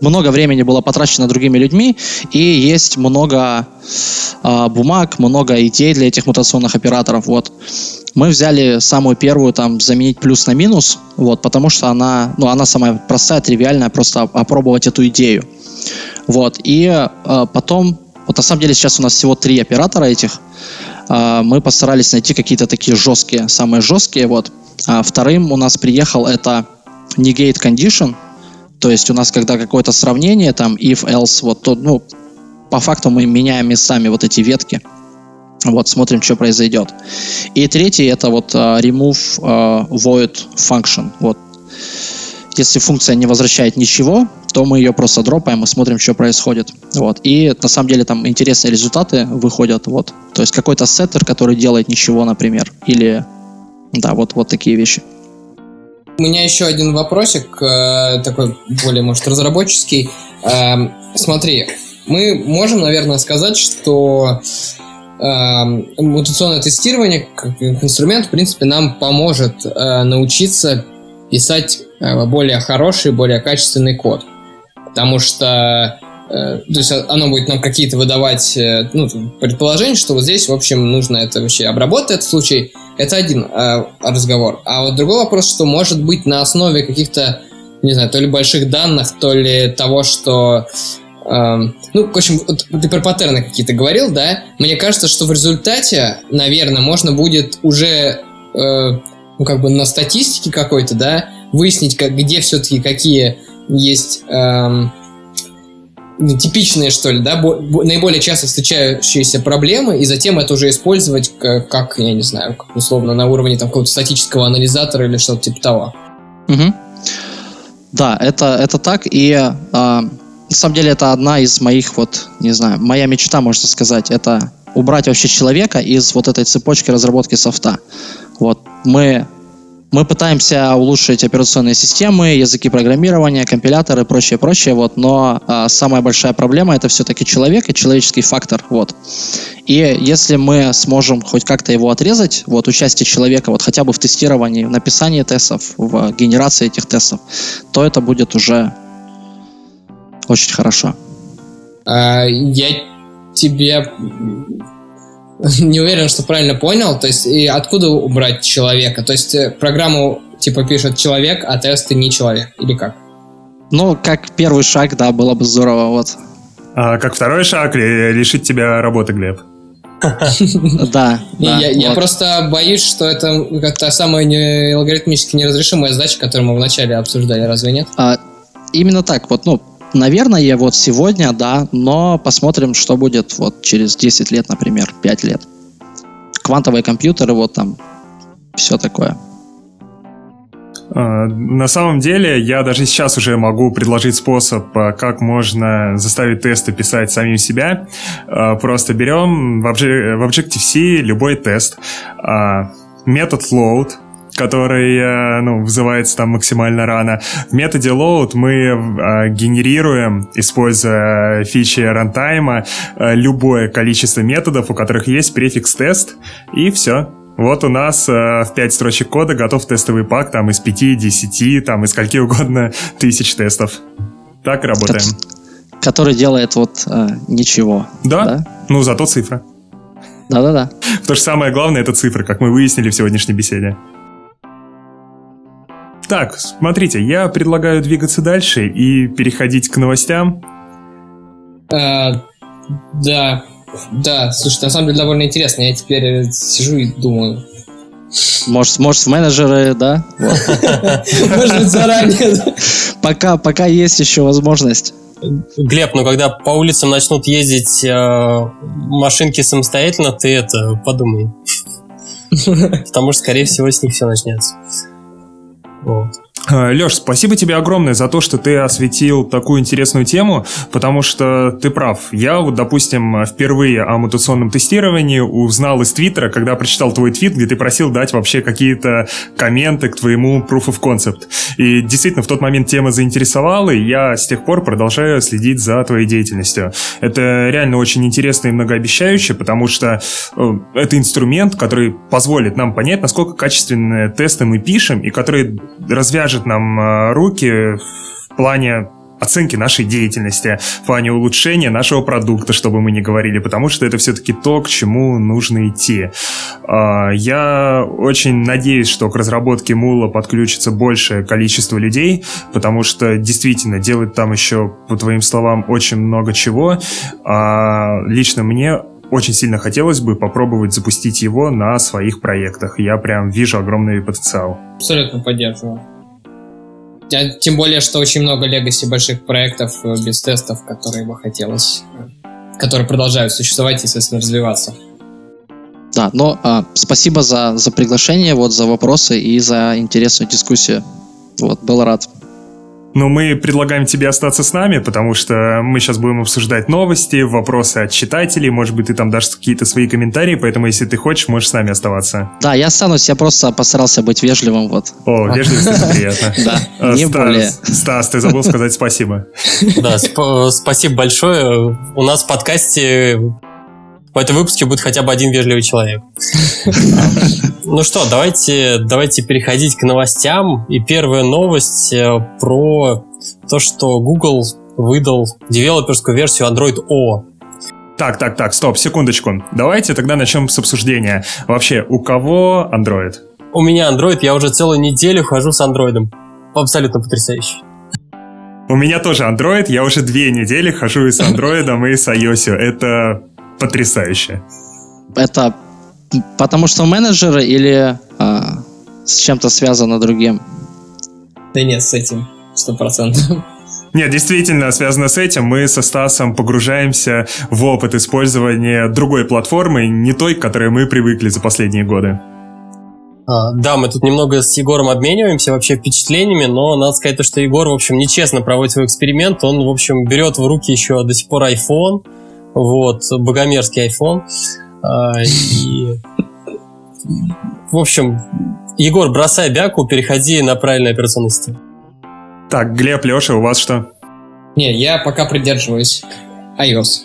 S4: много времени было потрачено другими людьми, и есть много э, бумаг, много идей для этих мутационных операторов. Вот мы взяли самую первую, там, заменить плюс на минус, вот, потому что она, ну, она самая простая, тривиальная, просто опробовать эту идею. Вот, и э, потом, вот на самом деле сейчас у нас всего три оператора этих, э, мы постарались найти какие-то такие жесткие, самые жесткие, вот. А вторым у нас приехал это negate condition, то есть у нас, когда какое-то сравнение, там, if, else, вот, то, ну, по факту мы меняем местами вот эти ветки. Вот, смотрим, что произойдет. И третий это вот uh, remove uh, void function. Вот, если функция не возвращает ничего, то мы ее просто дропаем и смотрим, что происходит. Вот. И на самом деле там интересные результаты выходят. Вот. То есть какой-то сеттер, который делает ничего, например. Или да, вот, вот такие вещи.
S3: У меня еще один вопросик, э, такой более, может, разработческий. Э, смотри, мы можем, наверное, сказать, что э, мутационное тестирование как инструмент, в принципе, нам поможет э, научиться писать э, более хороший, более качественный код. Потому что то есть оно будет нам какие-то выдавать э, ну, предположения, что вот здесь, в общем, нужно это вообще обработать этот случай. Это один э, разговор. А вот другой вопрос, что может быть на основе каких-то, не знаю, то ли больших данных, то ли того, что э, ну, в общем, ты про паттерны какие-то говорил, да? Мне кажется, что в результате, наверное, можно будет уже э, ну, как бы на статистике какой-то, да, выяснить, как, где все-таки какие есть эм, типичные, что ли, да, бо- наиболее часто встречающиеся проблемы, и затем это уже использовать как, как я не знаю, как, условно, на уровне там какого-то статического анализатора или что-то типа того.
S4: Угу. Да, это, это так, и э, на самом деле это одна из моих, вот, не знаю, моя мечта, можно сказать, это убрать вообще человека из вот этой цепочки разработки софта. Вот мы, мы пытаемся улучшить операционные системы, языки программирования, компиляторы, прочее, прочее, вот, но а, самая большая проблема это все-таки человек и человеческий фактор, вот. И если мы сможем хоть как-то его отрезать, вот, участие человека, вот, хотя бы в тестировании, в написании тестов, в генерации этих тестов, то это будет уже очень хорошо.
S3: А, я тебе не уверен, что правильно понял. То есть, и откуда убрать человека? То есть, э, программу типа пишет человек, а тесты не человек. Или как?
S4: Ну, как первый шаг, да, было бы здорово, вот.
S2: А как второй шаг лишить тебя работы, Глеб?
S4: Да.
S3: Я просто боюсь, что это та самая алгоритмически неразрешимая задача, которую мы вначале обсуждали, разве нет?
S4: А, именно так, вот, ну, наверное, вот сегодня, да, но посмотрим, что будет вот через 10 лет, например, 5 лет. Квантовые компьютеры, вот там, все такое.
S2: А, на самом деле, я даже сейчас уже могу предложить способ, а, как можно заставить тесты писать самим себя. А, просто берем в Objective-C любой тест, метод load, который э, ну, вызывается там максимально рано. В методе load мы э, генерируем, используя фичи рантайма, э, любое количество методов, у которых есть префикс тест, и все. Вот у нас э, в 5 строчек кода готов тестовый пак там из 5, 10, там из скольки угодно тысяч тестов. Так работаем.
S4: Который делает вот э, ничего.
S2: Да? да? Ну, зато цифра.
S4: Да-да-да.
S2: То же самое главное это цифры, как мы выяснили в сегодняшней беседе. Так, смотрите, я предлагаю двигаться дальше и переходить к новостям.
S3: А, да, да, слушай, на самом деле довольно интересно. Я теперь сижу и думаю.
S4: Может, может в менеджеры, да?
S3: Может быть, заранее.
S4: Пока, пока есть еще возможность.
S1: Глеб, ну когда по улицам начнут ездить э, машинки самостоятельно, ты это подумай. Потому что, скорее всего, с них все начнется.
S2: Вот. А, Леш, спасибо тебе огромное за то, что ты осветил такую интересную тему, потому что ты прав. Я вот, допустим, впервые о мутационном тестировании узнал из Твиттера, когда прочитал твой твит, где ты просил дать вообще какие-то комменты к твоему Proof of Concept. И действительно, в тот момент тема заинтересовала, и я с тех пор продолжаю следить за твоей деятельностью. Это реально очень интересно и многообещающе, потому что э, это инструмент, который позволит нам понять, насколько качественные тесты мы пишем, и который развяжет развяжет нам э, руки в плане оценки нашей деятельности, в плане улучшения нашего продукта, чтобы мы не говорили, потому что это все-таки то, к чему нужно идти. А, я очень надеюсь, что к разработке Мула подключится большее количество людей, потому что действительно делать там еще, по твоим словам, очень много чего. А лично мне очень сильно хотелось бы попробовать запустить его на своих проектах. Я прям вижу огромный потенциал.
S3: Абсолютно поддерживаю. Тем более, что очень много легаси больших проектов э, без тестов, которые бы хотелось, э, которые продолжают существовать и, соответственно, развиваться.
S4: Да, но а, спасибо за, за приглашение, вот за вопросы и за интересную дискуссию. Вот, был рад.
S2: Но мы предлагаем тебе остаться с нами, потому что мы сейчас будем обсуждать новости, вопросы от читателей, может быть, ты там дашь какие-то свои комментарии, поэтому, если ты хочешь, можешь с нами оставаться.
S4: Да, я останусь, я просто постарался быть вежливым, вот.
S2: О, вежливость, это приятно.
S4: Да,
S2: А,
S4: не
S2: Стас,
S4: более.
S2: Стас, ты забыл сказать спасибо.
S1: Да, сп- спасибо большое. У нас в подкасте в этом выпуске будет хотя бы один вежливый человек. Ну что, давайте, давайте переходить к новостям. И первая новость э, про то, что Google выдал девелоперскую версию Android O.
S2: Так, так, так, стоп, секундочку. Давайте тогда начнем с обсуждения. Вообще, у кого Android?
S1: У меня Android, я уже целую неделю хожу с Android. Абсолютно потрясающе.
S2: У меня тоже Android, я уже две недели хожу и с Android, и с iOS. Это потрясающе.
S4: Это потому что менеджеры или а, с чем-то связано другим?
S3: Да нет, с этим, сто процентов.
S2: Нет, действительно, связано с этим, мы со Стасом погружаемся в опыт использования другой платформы, не той, к которой мы привыкли за последние годы.
S1: А, да, мы тут немного с Егором обмениваемся вообще впечатлениями, но надо сказать, то, что Егор, в общем, нечестно проводит свой эксперимент. Он, в общем, берет в руки еще до сих пор iPhone, вот, богомерзкий iPhone. А, и... В общем, Егор, бросай бяку, переходи на правильную операционную систему.
S2: Так, Глеб, Леша, у вас что?
S3: Не, я пока придерживаюсь iOS.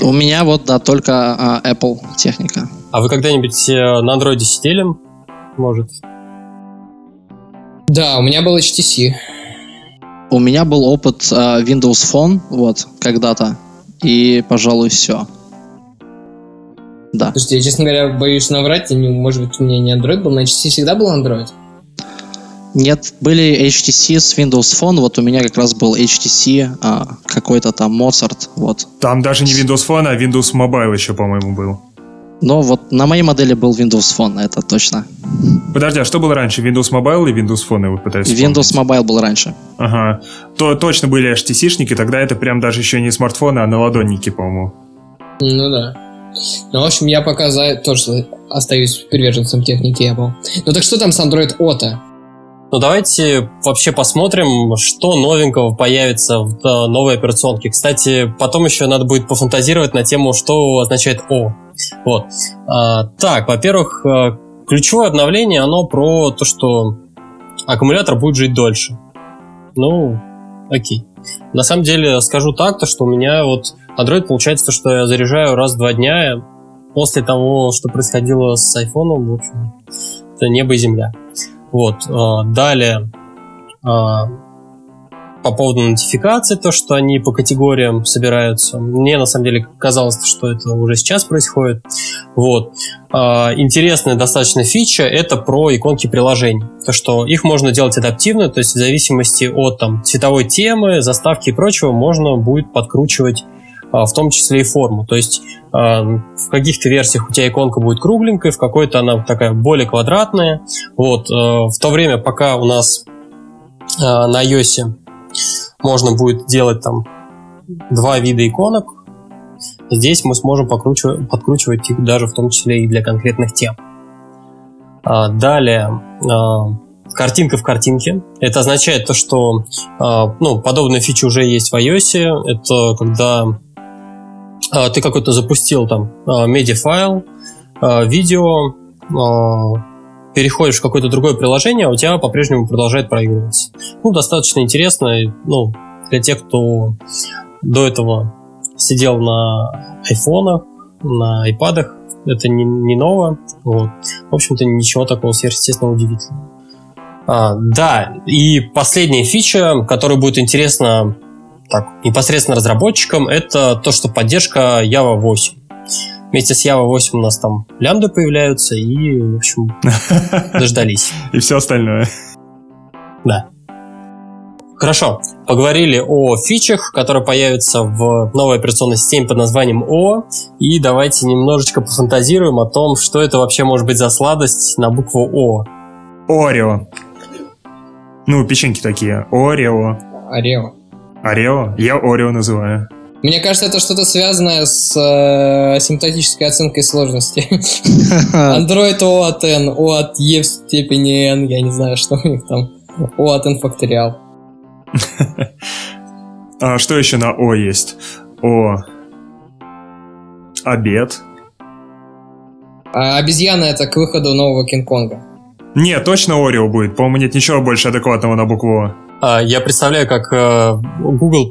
S4: У меня вот, да, только а, Apple техника.
S1: А вы когда-нибудь э, на андроиде сидели? Может?
S3: Да, у меня был HTC.
S4: У меня был опыт а, Windows Phone, вот, когда-то. И, пожалуй, все. Да.
S3: Слушайте, я, честно говоря, боюсь наврать. и не- Может быть, у меня не Android был, на HTC всегда был Android.
S4: Нет, были HTC с Windows Phone, вот у меня как раз был HTC, а, какой-то там Mozart, вот.
S2: Там даже не Windows Phone, а Windows Mobile еще, по-моему, был.
S4: Но вот на моей модели был Windows Phone, это точно.
S2: Подожди, а что было раньше, Windows Mobile или Windows Phone, я вот пытаюсь
S4: Windows
S2: вспомнить?
S4: Mobile был раньше.
S2: Ага. То точно были HTC-шники, тогда это прям даже еще не смартфоны, а наладонники, по-моему.
S3: Ну да. Ну, в общем, я пока за тоже остаюсь приверженцем техники Apple. Ну так что там с Android Auto?
S1: Ну, давайте вообще посмотрим, что новенького появится в э, новой операционке. Кстати, потом еще надо будет пофантазировать на тему, что означает О. Вот. А, так, во-первых, э, ключевое обновление, оно про то, что аккумулятор будет жить дольше. Ну, окей. На самом деле, скажу так, то, что у меня вот Android получается то, что я заряжаю раз в два дня после того, что происходило с iPhone, в общем, это небо и земля. Вот. э, Далее э, по поводу нотификаций, то, что они по категориям собираются. Мне на самом деле казалось, что это уже сейчас происходит. Вот. Э, Интересная достаточно фича это про иконки приложений. То, что их можно делать адаптивно, то есть в зависимости от там, цветовой темы, заставки и прочего, можно будет подкручивать а, в том числе и форму. То есть а, в каких-то версиях у тебя иконка будет кругленькой, в какой-то она такая более квадратная. Вот. а, В то время, пока у нас а, на iOS можно будет делать там два вида иконок, здесь мы сможем подкручивать их даже в том числе и для конкретных тем. А, Далее, а, картинка в картинке. Это означает то, что а, ну, подобная фича уже есть в iOS. Это когда ты какой-то запустил там медиафайл, видео, переходишь в какое-то другое приложение, а у тебя по-прежнему продолжает проигрываться. Ну, достаточно интересно, ну, для тех, кто до этого сидел на айфонах, на айпадах, это не, не ново. Вот. В общем-то, ничего такого сверхъестественного удивительного. А, да, и последняя фича, которая будет интересна так, непосредственно разработчикам, это то, что поддержка Java 8. Вместе с Java 8 у нас там лямбды появляются, и, в общем, дождались.
S2: И все остальное.
S1: Да. Хорошо, поговорили о фичах, которые появятся в новой операционной системе под названием О, и давайте немножечко пофантазируем о том, что это вообще может быть за сладость на букву О.
S2: Орео. Ну, печеньки такие. Орео.
S3: Орео.
S2: Орео? Я Орео называю.
S3: Мне кажется, это что-то связанное с э, асимптотической оценкой сложности. Android O от N, O от E в степени N, я не знаю, что у них там. О от N
S2: А что еще на О есть? О. Обед.
S3: А обезьяна это к выходу нового Кинг-Конга.
S2: Не, точно Орео будет. По-моему, нет ничего больше адекватного на букву О.
S1: А, я представляю, как э, Google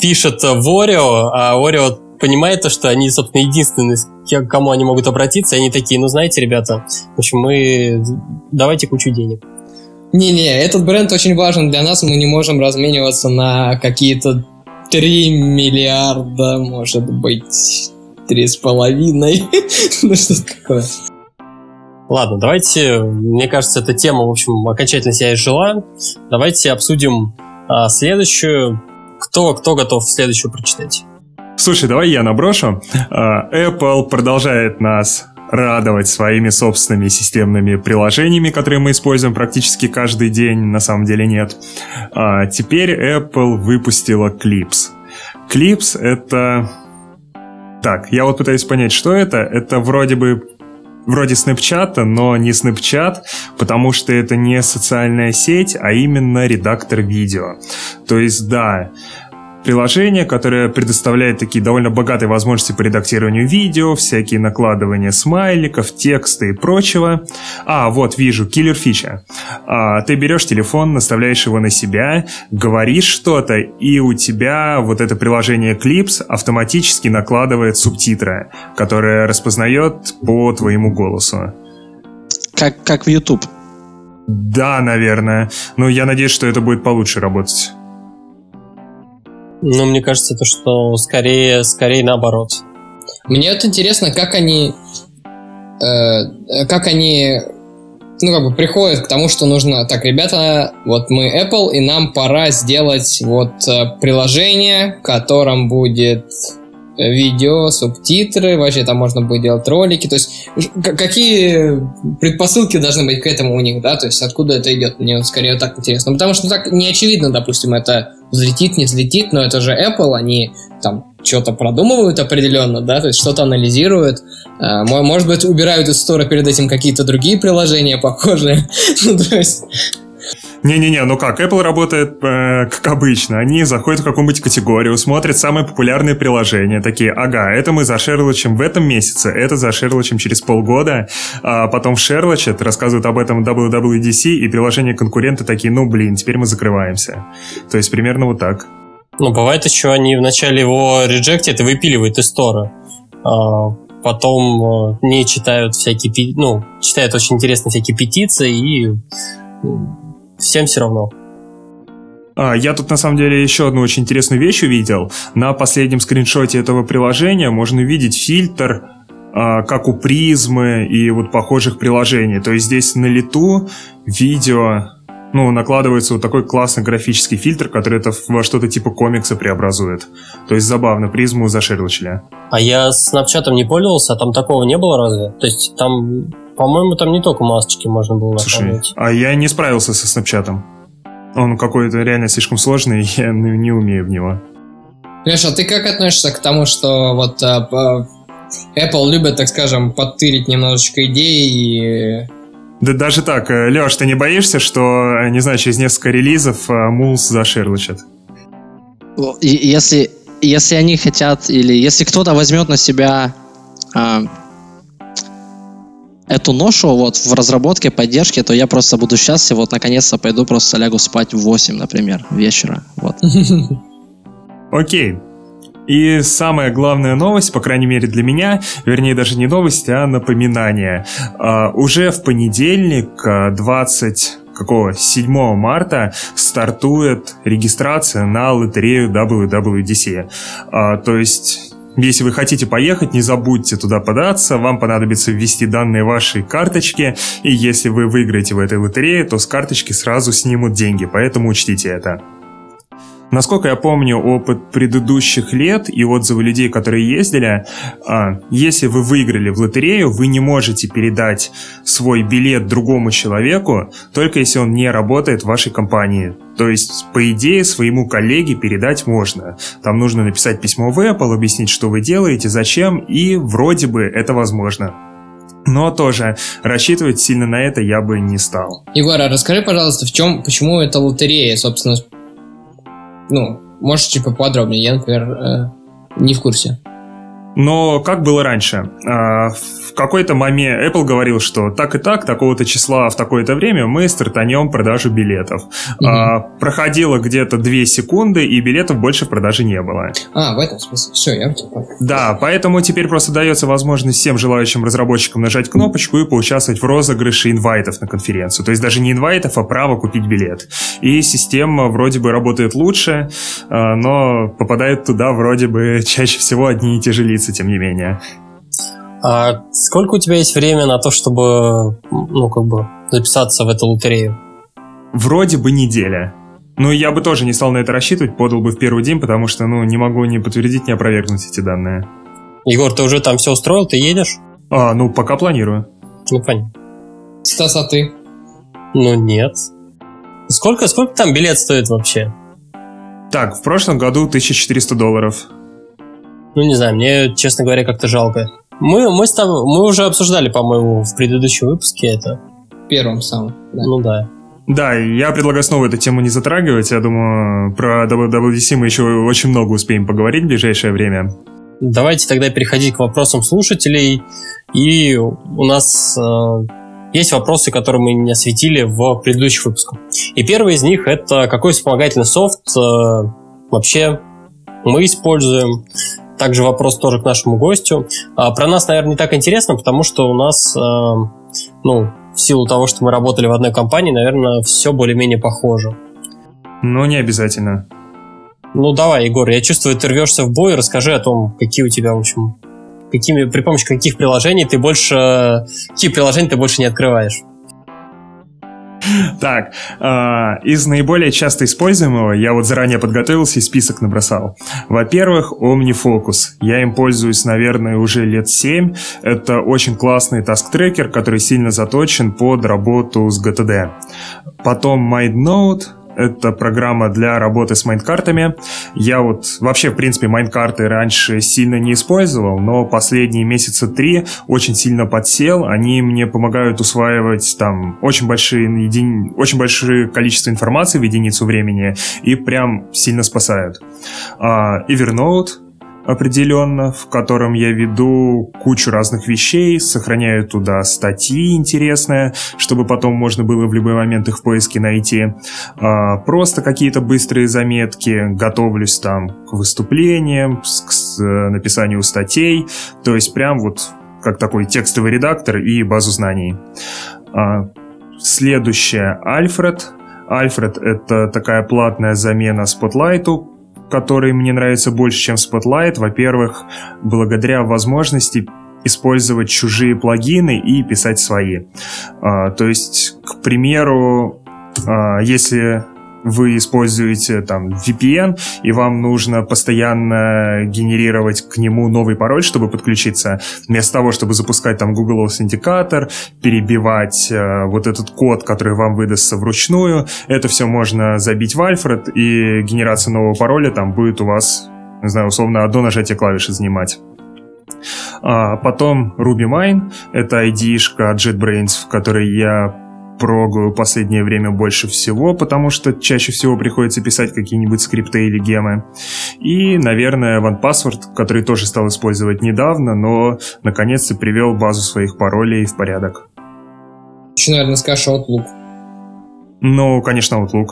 S1: пишет в Орео, а Орео понимает то, что они, собственно, единственные, к кому они могут обратиться, и они такие, ну, знаете, ребята, в общем, мы... Давайте кучу денег.
S3: Не-не, этот бренд очень важен для нас, мы не можем размениваться на какие-то 3 миллиарда, может быть, три с половиной. ну, что такое.
S1: Ладно, давайте, мне кажется, эта тема, в общем, окончательно себя изжила. Давайте обсудим а, следующую. Кто, кто готов следующую прочитать?
S2: Слушай, давай я наброшу. А, Apple продолжает нас радовать своими собственными системными приложениями, которые мы используем практически каждый день, на самом деле нет. А теперь Apple выпустила Clips. Clips — это... Так, я вот пытаюсь понять, что это. Это вроде бы вроде Snapchat, но не Snapchat, потому что это не социальная сеть, а именно редактор видео. То есть, да, приложение, которое предоставляет такие довольно богатые возможности по редактированию видео, всякие накладывания смайликов, текста и прочего. А, вот, вижу, киллер фича. А, ты берешь телефон, наставляешь его на себя, говоришь что-то, и у тебя вот это приложение Clips автоматически накладывает субтитры, которые распознает по твоему голосу.
S4: Как, как в YouTube.
S2: Да, наверное. Но я надеюсь, что это будет получше работать.
S1: Ну, мне кажется, то, что скорее, скорее наоборот.
S3: Мне вот интересно, как они, э, как они, ну, как бы приходят к тому, что нужно, так, ребята, вот мы Apple, и нам пора сделать вот э, приложение, в котором будет видео, субтитры, вообще там можно будет делать ролики, то есть какие предпосылки должны быть к этому у них, да, то есть откуда это идет, мне вот скорее так интересно, ну, потому что так не очевидно, допустим, это взлетит, не взлетит, но это же Apple, они там что-то продумывают определенно, да, то есть что-то анализируют, а, может быть, убирают из стора перед этим какие-то другие приложения похожие, ну, то есть
S2: не-не-не, ну как, Apple работает э, как обычно. Они заходят в какую-нибудь категорию, смотрят самые популярные приложения, такие, ага, это мы зашерлочим в этом месяце, это зашерлочим через полгода, а потом в шерлочат, рассказывают об этом WWDC, и приложения конкуренты такие, ну блин, теперь мы закрываемся. То есть примерно вот так.
S1: Ну, бывает еще, они вначале его реджектят и выпиливают из стора. А потом э, не читают всякие, ну, читают очень интересные всякие петиции и всем все равно.
S2: А, я тут на самом деле еще одну очень интересную вещь увидел. На последнем скриншоте этого приложения можно увидеть фильтр, а, как у призмы и вот похожих приложений. То есть здесь на лету видео ну, накладывается вот такой классный графический фильтр, который это во что-то типа комикса преобразует. То есть забавно, призму зашерлочили.
S1: А я с Snapchat не пользовался, а там такого не было разве? То есть там по-моему, там не только масочки можно было
S2: Слушай, а я не справился со снапчатом. Он какой-то реально слишком сложный, и я не умею в него.
S3: Леша, а ты как относишься к тому, что вот а, Apple любит, так скажем, подтырить немножечко идеи и
S2: да даже так, э, Леш, ты не боишься, что, не знаю, через несколько релизов Мулс зашерлочат?
S4: Если, если они хотят, или если кто-то возьмет на себя эту ношу вот в разработке, поддержке, то я просто буду счастлив, вот наконец-то пойду просто лягу спать в 8, например, вечера. Вот.
S2: Окей. И самая главная новость, по крайней мере для меня, вернее даже не новость, а напоминание. Uh, уже в понедельник, 20 какого 7 марта стартует регистрация на лотерею WWDC. Uh, то есть если вы хотите поехать, не забудьте туда податься, вам понадобится ввести данные вашей карточки, и если вы выиграете в этой лотерее, то с карточки сразу снимут деньги, поэтому учтите это. Насколько я помню опыт предыдущих лет и отзывы людей, которые ездили, а, если вы выиграли в лотерею, вы не можете передать свой билет другому человеку, только если он не работает в вашей компании. То есть, по идее, своему коллеге передать можно. Там нужно написать письмо в Apple, объяснить, что вы делаете, зачем, и вроде бы это возможно. Но тоже рассчитывать сильно на это я бы не стал.
S3: Егор, а расскажи, пожалуйста, в чем, почему это лотерея, собственно, ну, можешь чуть поподробнее, я, например, э, не в курсе.
S2: Но как было раньше? А, в какой-то момент Apple говорил, что так и так, такого-то числа в такое-то время мы стартанем продажу билетов. Угу. Проходило где-то 2 секунды, и билетов больше в продаже не было.
S3: А, в этом смысле. Все, я понял.
S2: Да, поэтому теперь просто дается возможность всем желающим разработчикам нажать кнопочку и поучаствовать в розыгрыше инвайтов на конференцию. То есть даже не инвайтов, а право купить билет. И система вроде бы работает лучше, а, но попадает туда вроде бы чаще всего одни и те же лица пригодится, тем не менее.
S1: А сколько у тебя есть время на то, чтобы, ну, как бы, записаться в эту лотерею?
S2: Вроде бы неделя. Ну, я бы тоже не стал на это рассчитывать, подал бы в первый день, потому что, ну, не могу ни подтвердить, ни опровергнуть эти данные.
S1: Егор, ты уже там все устроил, ты едешь?
S2: А, ну, пока планирую.
S1: Ну, понятно.
S3: Стас, а ты?
S1: Ну, нет. Сколько, сколько там билет стоит вообще?
S2: Так, в прошлом году 1400 долларов.
S1: Ну, не знаю, мне, честно говоря, как-то жалко. Мы, мы, с тобой, мы уже обсуждали, по-моему, в предыдущем выпуске это.
S3: Первым самым,
S1: да. Ну да.
S2: Да, я предлагаю снова эту тему не затрагивать. Я думаю, про WWDC мы еще очень много успеем поговорить в ближайшее время.
S1: Давайте тогда переходить к вопросам слушателей. И у нас э, есть вопросы, которые мы не осветили в предыдущих выпусках. И первый из них это какой вспомогательный софт э, вообще мы используем. Также вопрос тоже к нашему гостю. А, про нас, наверное, не так интересно, потому что у нас, а, ну, в силу того, что мы работали в одной компании, наверное, все более-менее похоже.
S2: Ну, не обязательно.
S1: Ну, давай, Егор, я чувствую, ты рвешься в бой, расскажи о том, какие у тебя, в общем, какими, при помощи каких приложений ты больше, какие приложения ты больше не открываешь.
S2: Так, а, из наиболее часто используемого я вот заранее подготовился и список набросал. Во-первых, OmniFocus. Я им пользуюсь, наверное, уже лет 7. Это очень классный task tracker, который сильно заточен под работу с GTD. Потом MindNote, это программа для работы с майнкартами. Я вот вообще, в принципе, майнкарты раньше сильно не использовал, но последние месяца три очень сильно подсел. Они мне помогают усваивать там очень большие, еди... очень большое количество информации в единицу времени и прям сильно спасают. А, Evernote определенно, в котором я веду кучу разных вещей, сохраняю туда статьи интересные, чтобы потом можно было в любой момент их в поиске найти. А, просто какие-то быстрые заметки, готовлюсь там к выступлениям, к э, написанию статей, то есть прям вот как такой текстовый редактор и базу знаний. А, следующее Альфред. Альфред — это такая платная замена Spotlight, который мне нравится больше, чем Spotlight. Во-первых, благодаря возможности использовать чужие плагины и писать свои. А, то есть, к примеру, а, если вы используете там VPN, и вам нужно постоянно генерировать к нему новый пароль, чтобы подключиться, вместо того, чтобы запускать там Google Authenticator, перебивать э, вот этот код, который вам выдастся вручную, это все можно забить в Alfred, и генерация нового пароля там будет у вас, не знаю, условно, одно нажатие клавиши занимать. А потом RubyMine, это ID-шка JetBrains, в которой я прогаю последнее время больше всего, потому что чаще всего приходится писать какие-нибудь скрипты или гемы. И, наверное, OnePassword, который тоже стал использовать недавно, но наконец-то привел базу своих паролей в порядок.
S3: Еще, наверное, скажешь Outlook.
S2: Ну, конечно, Outlook.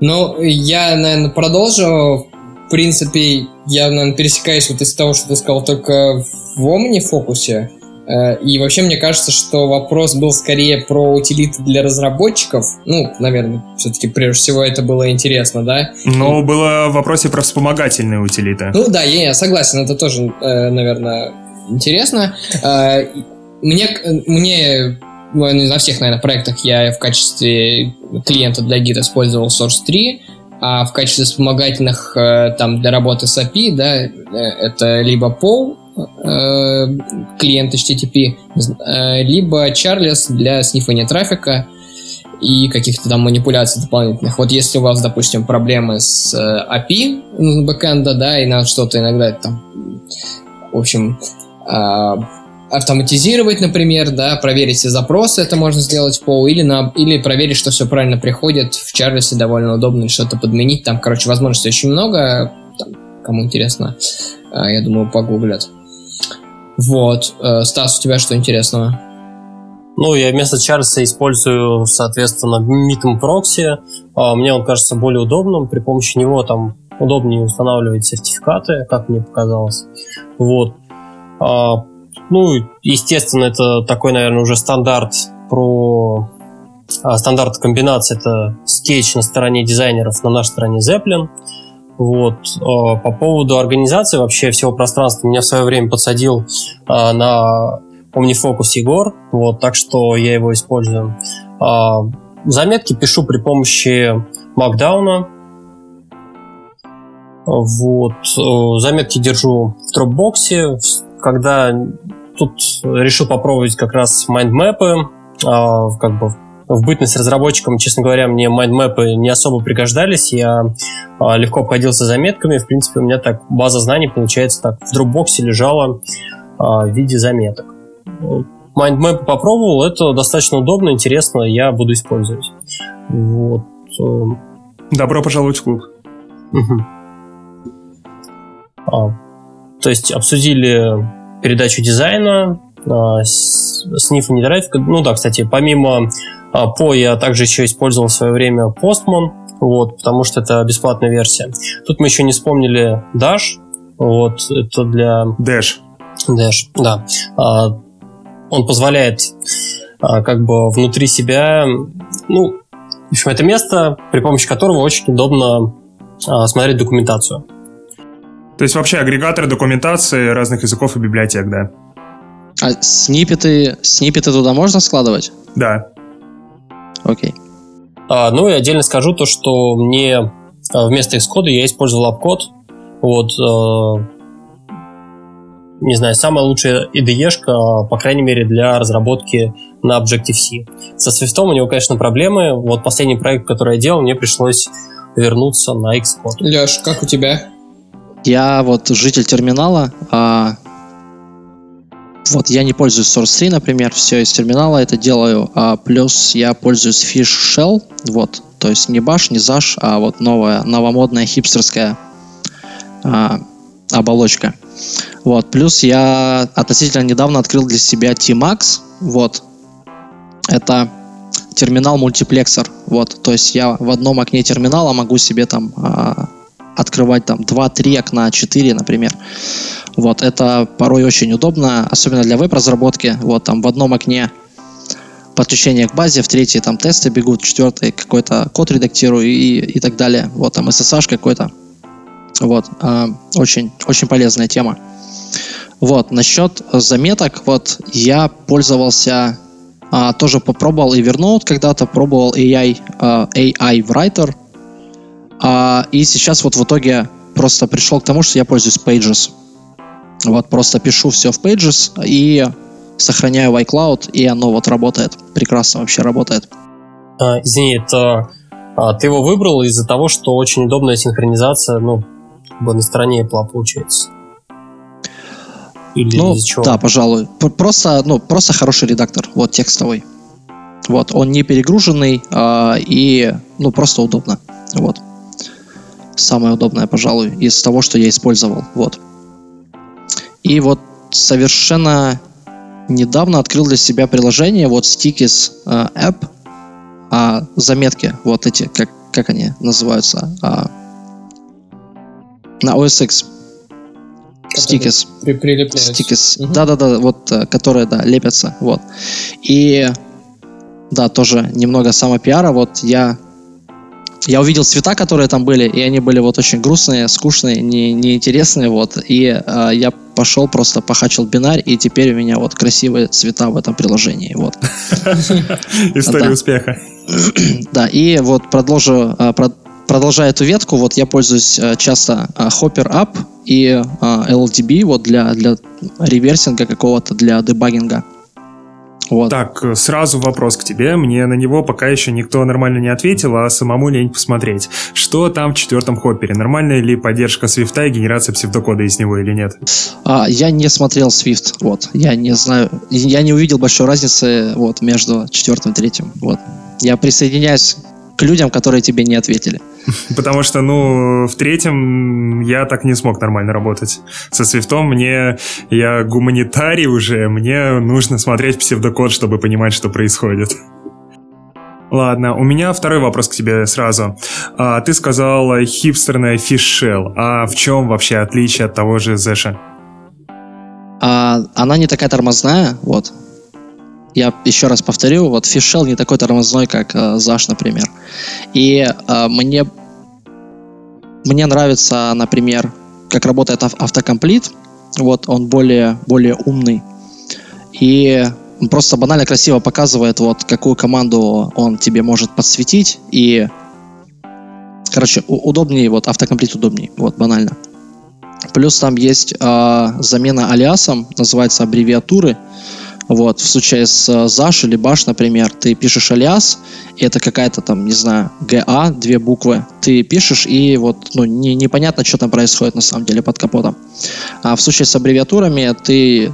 S3: Ну, я, наверное, продолжу. В принципе, я, наверное, пересекаюсь вот из того, что ты сказал только в Omni фокусе. Э, и вообще мне кажется, что вопрос был скорее про утилиты для разработчиков. Ну, наверное, все-таки прежде всего это было интересно, да?
S2: Но и... было в вопросе про вспомогательные утилиты.
S3: Ну да, я, я согласен, это тоже, э, наверное, интересно. Э, мне, мне ну, на всех, наверное, проектах я в качестве клиента для гида использовал Source 3, а в качестве вспомогательных там для работы с API, да, это либо POW, Э, клиент HTTP, э, либо Charles для снифания трафика и каких-то там манипуляций дополнительных. Вот если у вас, допустим, проблемы с э, API бэкэнда, да, и надо что-то иногда там, в общем, автоматизировать, например, да, проверить все запросы, это можно сделать пол, или, на, или проверить, что все правильно приходит. В Чарльзе довольно удобно что-то подменить. Там, короче, возможностей очень много. Там, кому интересно, а, я думаю, погуглят. Вот. Э, Стас, у тебя что интересного?
S1: Ну, я вместо Чарльза использую, соответственно, Mitum Proxy. А, мне он кажется более удобным. При помощи него там удобнее устанавливать сертификаты, как мне показалось. Вот. А, ну, естественно, это такой, наверное, уже стандарт про а, стандарт комбинации. Это скетч на стороне дизайнеров, на нашей стороне Zeppelin. Вот. А, по поводу организации вообще всего пространства, меня в свое время подсадил а, на OmniFocus Егор, вот, так что я его использую. А, заметки пишу при помощи Markdown. Вот. Э, заметки держу в Dropbox. Когда тут решил попробовать как раз майндмэпы, как бы в бытность разработчиком, честно говоря, мне майндмэпы не особо пригождались. Я а, легко обходился заметками. В принципе, у меня так база знаний, получается, так в дропбоксе лежала а, в виде заметок. Майндмэпы попробовал, это достаточно удобно, интересно, я буду использовать. Вот. Э.
S2: Добро пожаловать в клуб. Угу.
S1: А, то есть обсудили передачу дизайна, а, сниф не драйв. Ну да, кстати, помимо а, по я также еще использовал в свое время Postman, вот, потому что это бесплатная версия. Тут мы еще не вспомнили Dash, вот, это для...
S2: Dash.
S1: Dash, да. А, он позволяет как бы внутри себя, ну, в общем, это место, при помощи которого очень удобно смотреть документацию.
S2: То есть вообще агрегаторы документации разных языков и библиотек, да?
S4: А снипеты, снипеты туда можно складывать?
S2: Да.
S4: Окей.
S1: А, ну и отдельно скажу то, что мне а, вместо Xcode я использовал AppCode. Вот, э, не знаю, самая лучшая IDE-шка, по крайней мере, для разработки на Objective-C. Со Swift у него, конечно, проблемы. Вот последний проект, который я делал, мне пришлось вернуться на Xcode.
S3: Леш, как у тебя?
S4: Я вот житель терминала, а вот я не пользуюсь Source 3, например, все из терминала это делаю, а плюс я пользуюсь Fish Shell, вот, то есть не Bash, не Zash, а вот новая, новомодная хипстерская а, оболочка. Вот, плюс я относительно недавно открыл для себя T-Max, вот, это терминал мультиплексор, вот, то есть я в одном окне терминала могу себе там а, открывать там 2-3 окна, 4, например. Вот, это порой очень удобно, особенно для веб-разработки. Вот, там в одном окне подключение к базе, в третьей там тесты бегут, в четвертой какой-то код редактирую и, и так далее. Вот, там SSH какой-то. Вот, э, очень, очень полезная тема. Вот, насчет заметок, вот, я пользовался, э, тоже попробовал Evernote когда-то, пробовал AI, э, AI Writer, а, и сейчас вот в итоге просто пришел к тому, что я пользуюсь Pages. Вот просто пишу все в Pages и сохраняю в iCloud, и оно вот работает. Прекрасно вообще работает.
S1: А, извини, это а, ты его выбрал из-за того, что очень удобная синхронизация, ну, бы на стороне Apple получается.
S4: Или ну, чего? да, пожалуй. Просто, ну, просто хороший редактор, вот текстовый. Вот, он не перегруженный а, и, ну, просто удобно. Вот самое удобное, пожалуй, из того, что я использовал. Вот. И вот совершенно недавно открыл для себя приложение, вот Stickies э, App, а заметки, вот эти, как, как они называются, а, на OS X. Stickies. Угу. Да-да-да, вот, э, которые, да, лепятся, вот. И, да, тоже немного самопиара, вот я я увидел цвета, которые там были, и они были вот очень грустные, скучные, не, неинтересные, вот. И э, я пошел просто похачил бинарь, и теперь у меня вот красивые цвета в этом приложении, вот.
S2: История успеха.
S4: Да, и вот продолжу, а, продолжая эту ветку, вот я пользуюсь а, часто Hopper Up и LDB вот для, для реверсинга какого-то, для дебагинга.
S2: Вот. Так, сразу вопрос к тебе. Мне на него пока еще никто нормально не ответил, а самому лень посмотреть. Что там в четвертом хоппере? Нормальная ли поддержка свифта и генерация псевдокода из него или нет?
S4: А, я не смотрел Swift, вот. Я не знаю, я не увидел большой разницы вот, между четвертым и третьим. Вот. Я присоединяюсь к людям, которые тебе не ответили.
S2: Потому что, ну, в третьем я так не смог нормально работать. Со свифтом мне, я гуманитарий уже, мне нужно смотреть псевдокод, чтобы понимать, что происходит. Ладно, у меня второй вопрос к тебе сразу. А, ты сказал хипстерная фишел. А в чем вообще отличие от того же Зэша?
S4: А, она не такая тормозная, вот. Я еще раз повторю, вот фишел не такой тормозной, как э, например. И э, мне, мне нравится, например, как работает автокомплит. Вот он более, более умный. И просто банально красиво показывает, вот какую команду он тебе может подсветить. И, короче, удобнее, вот автокомплит удобнее, вот банально. Плюс там есть э, замена алиасом, называется аббревиатуры. Вот, в случае с ZASH или Bash, например, ты пишешь алиас, и это какая-то там, не знаю, GA, две буквы. Ты пишешь, и вот, ну, не, непонятно, что там происходит на самом деле под капотом. А в случае с аббревиатурами ты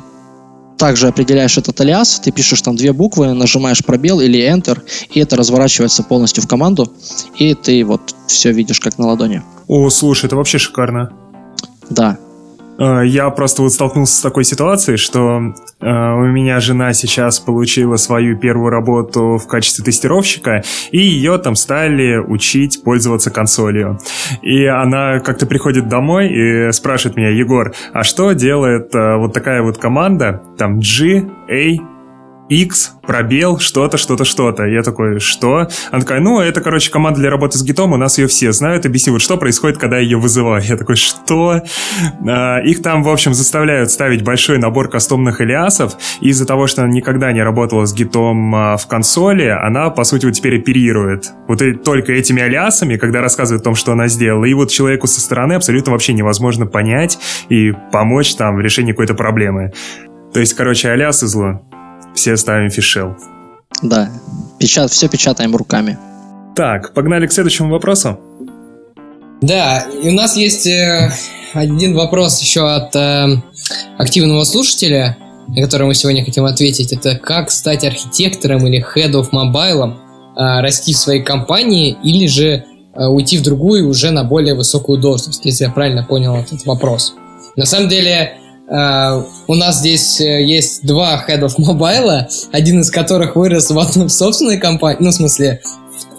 S4: также определяешь этот алиас, ты пишешь там две буквы, нажимаешь пробел или Enter, и это разворачивается полностью в команду, и ты вот все видишь как на ладони.
S2: О, слушай, это вообще шикарно.
S4: Да,
S2: Э, я просто вот столкнулся с такой ситуацией, что э, у меня жена сейчас получила свою первую работу в качестве тестировщика, и ее там стали учить пользоваться консолью. И она как-то приходит домой и спрашивает меня, Егор, а что делает э, вот такая вот команда, там G, A, X, пробел, что-то, что-то, что-то. Я такой, что? Она такая, ну, это, короче, команда для работы с гитом, у нас ее все знают, объясни, вот что происходит, когда я ее вызываю. Я такой, что? А, их там, в общем, заставляют ставить большой набор кастомных алиасов, из-за того, что она никогда не работала с гитом а, в консоли, она, по сути, вот теперь оперирует вот и, только этими алиасами, когда рассказывает о том, что она сделала, и вот человеку со стороны абсолютно вообще невозможно понять и помочь там в решении какой-то проблемы. То есть, короче, алиасы зло все ставим фишел.
S4: Да, печат, все печатаем руками.
S2: Так, погнали к следующему вопросу.
S3: Да, и у нас есть э, один вопрос еще от э, активного слушателя, на который мы сегодня хотим ответить. Это как стать архитектором или head of mobile, э, расти в своей компании или же э, уйти в другую уже на более высокую должность, если я правильно понял этот вопрос. На самом деле, Uh, у нас здесь uh, есть два Head of Mobile, один из которых вырос в одной собственной компании, ну, в смысле,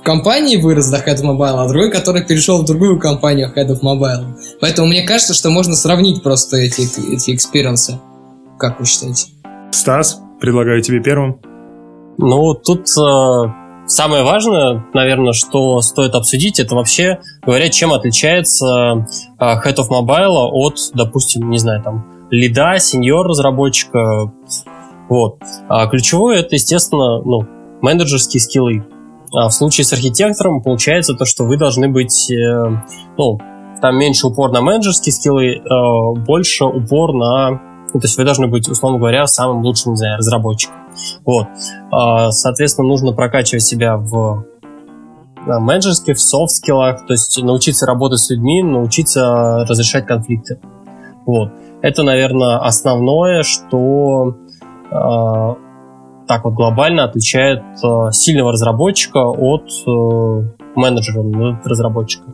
S3: в компании вырос до Head of Mobile, а другой, который перешел в другую компанию Head of Mobile. Поэтому мне кажется, что можно сравнить просто эти, эти experience ы. Как вы считаете?
S2: Стас, предлагаю тебе первым.
S1: Ну, тут э, самое важное, наверное, что стоит обсудить, это вообще, говоря, чем отличается э, Head of Mobile от, допустим, не знаю, там, лида, сеньор разработчика. Вот. А ключевое это, естественно, ну, менеджерские скиллы. А в случае с архитектором получается то, что вы должны быть, э, ну, там меньше упор на менеджерские скиллы, э, больше упор на, ну, то есть вы должны быть, условно говоря, самым лучшим, не знаю, разработчиком. Вот. А, соответственно, нужно прокачивать себя в менеджерских, в софт-скиллах, то есть научиться работать с людьми, научиться разрешать конфликты. Вот. Это, наверное, основное, что э, так вот глобально отличает э, сильного разработчика от э, менеджера, ну, от разработчика.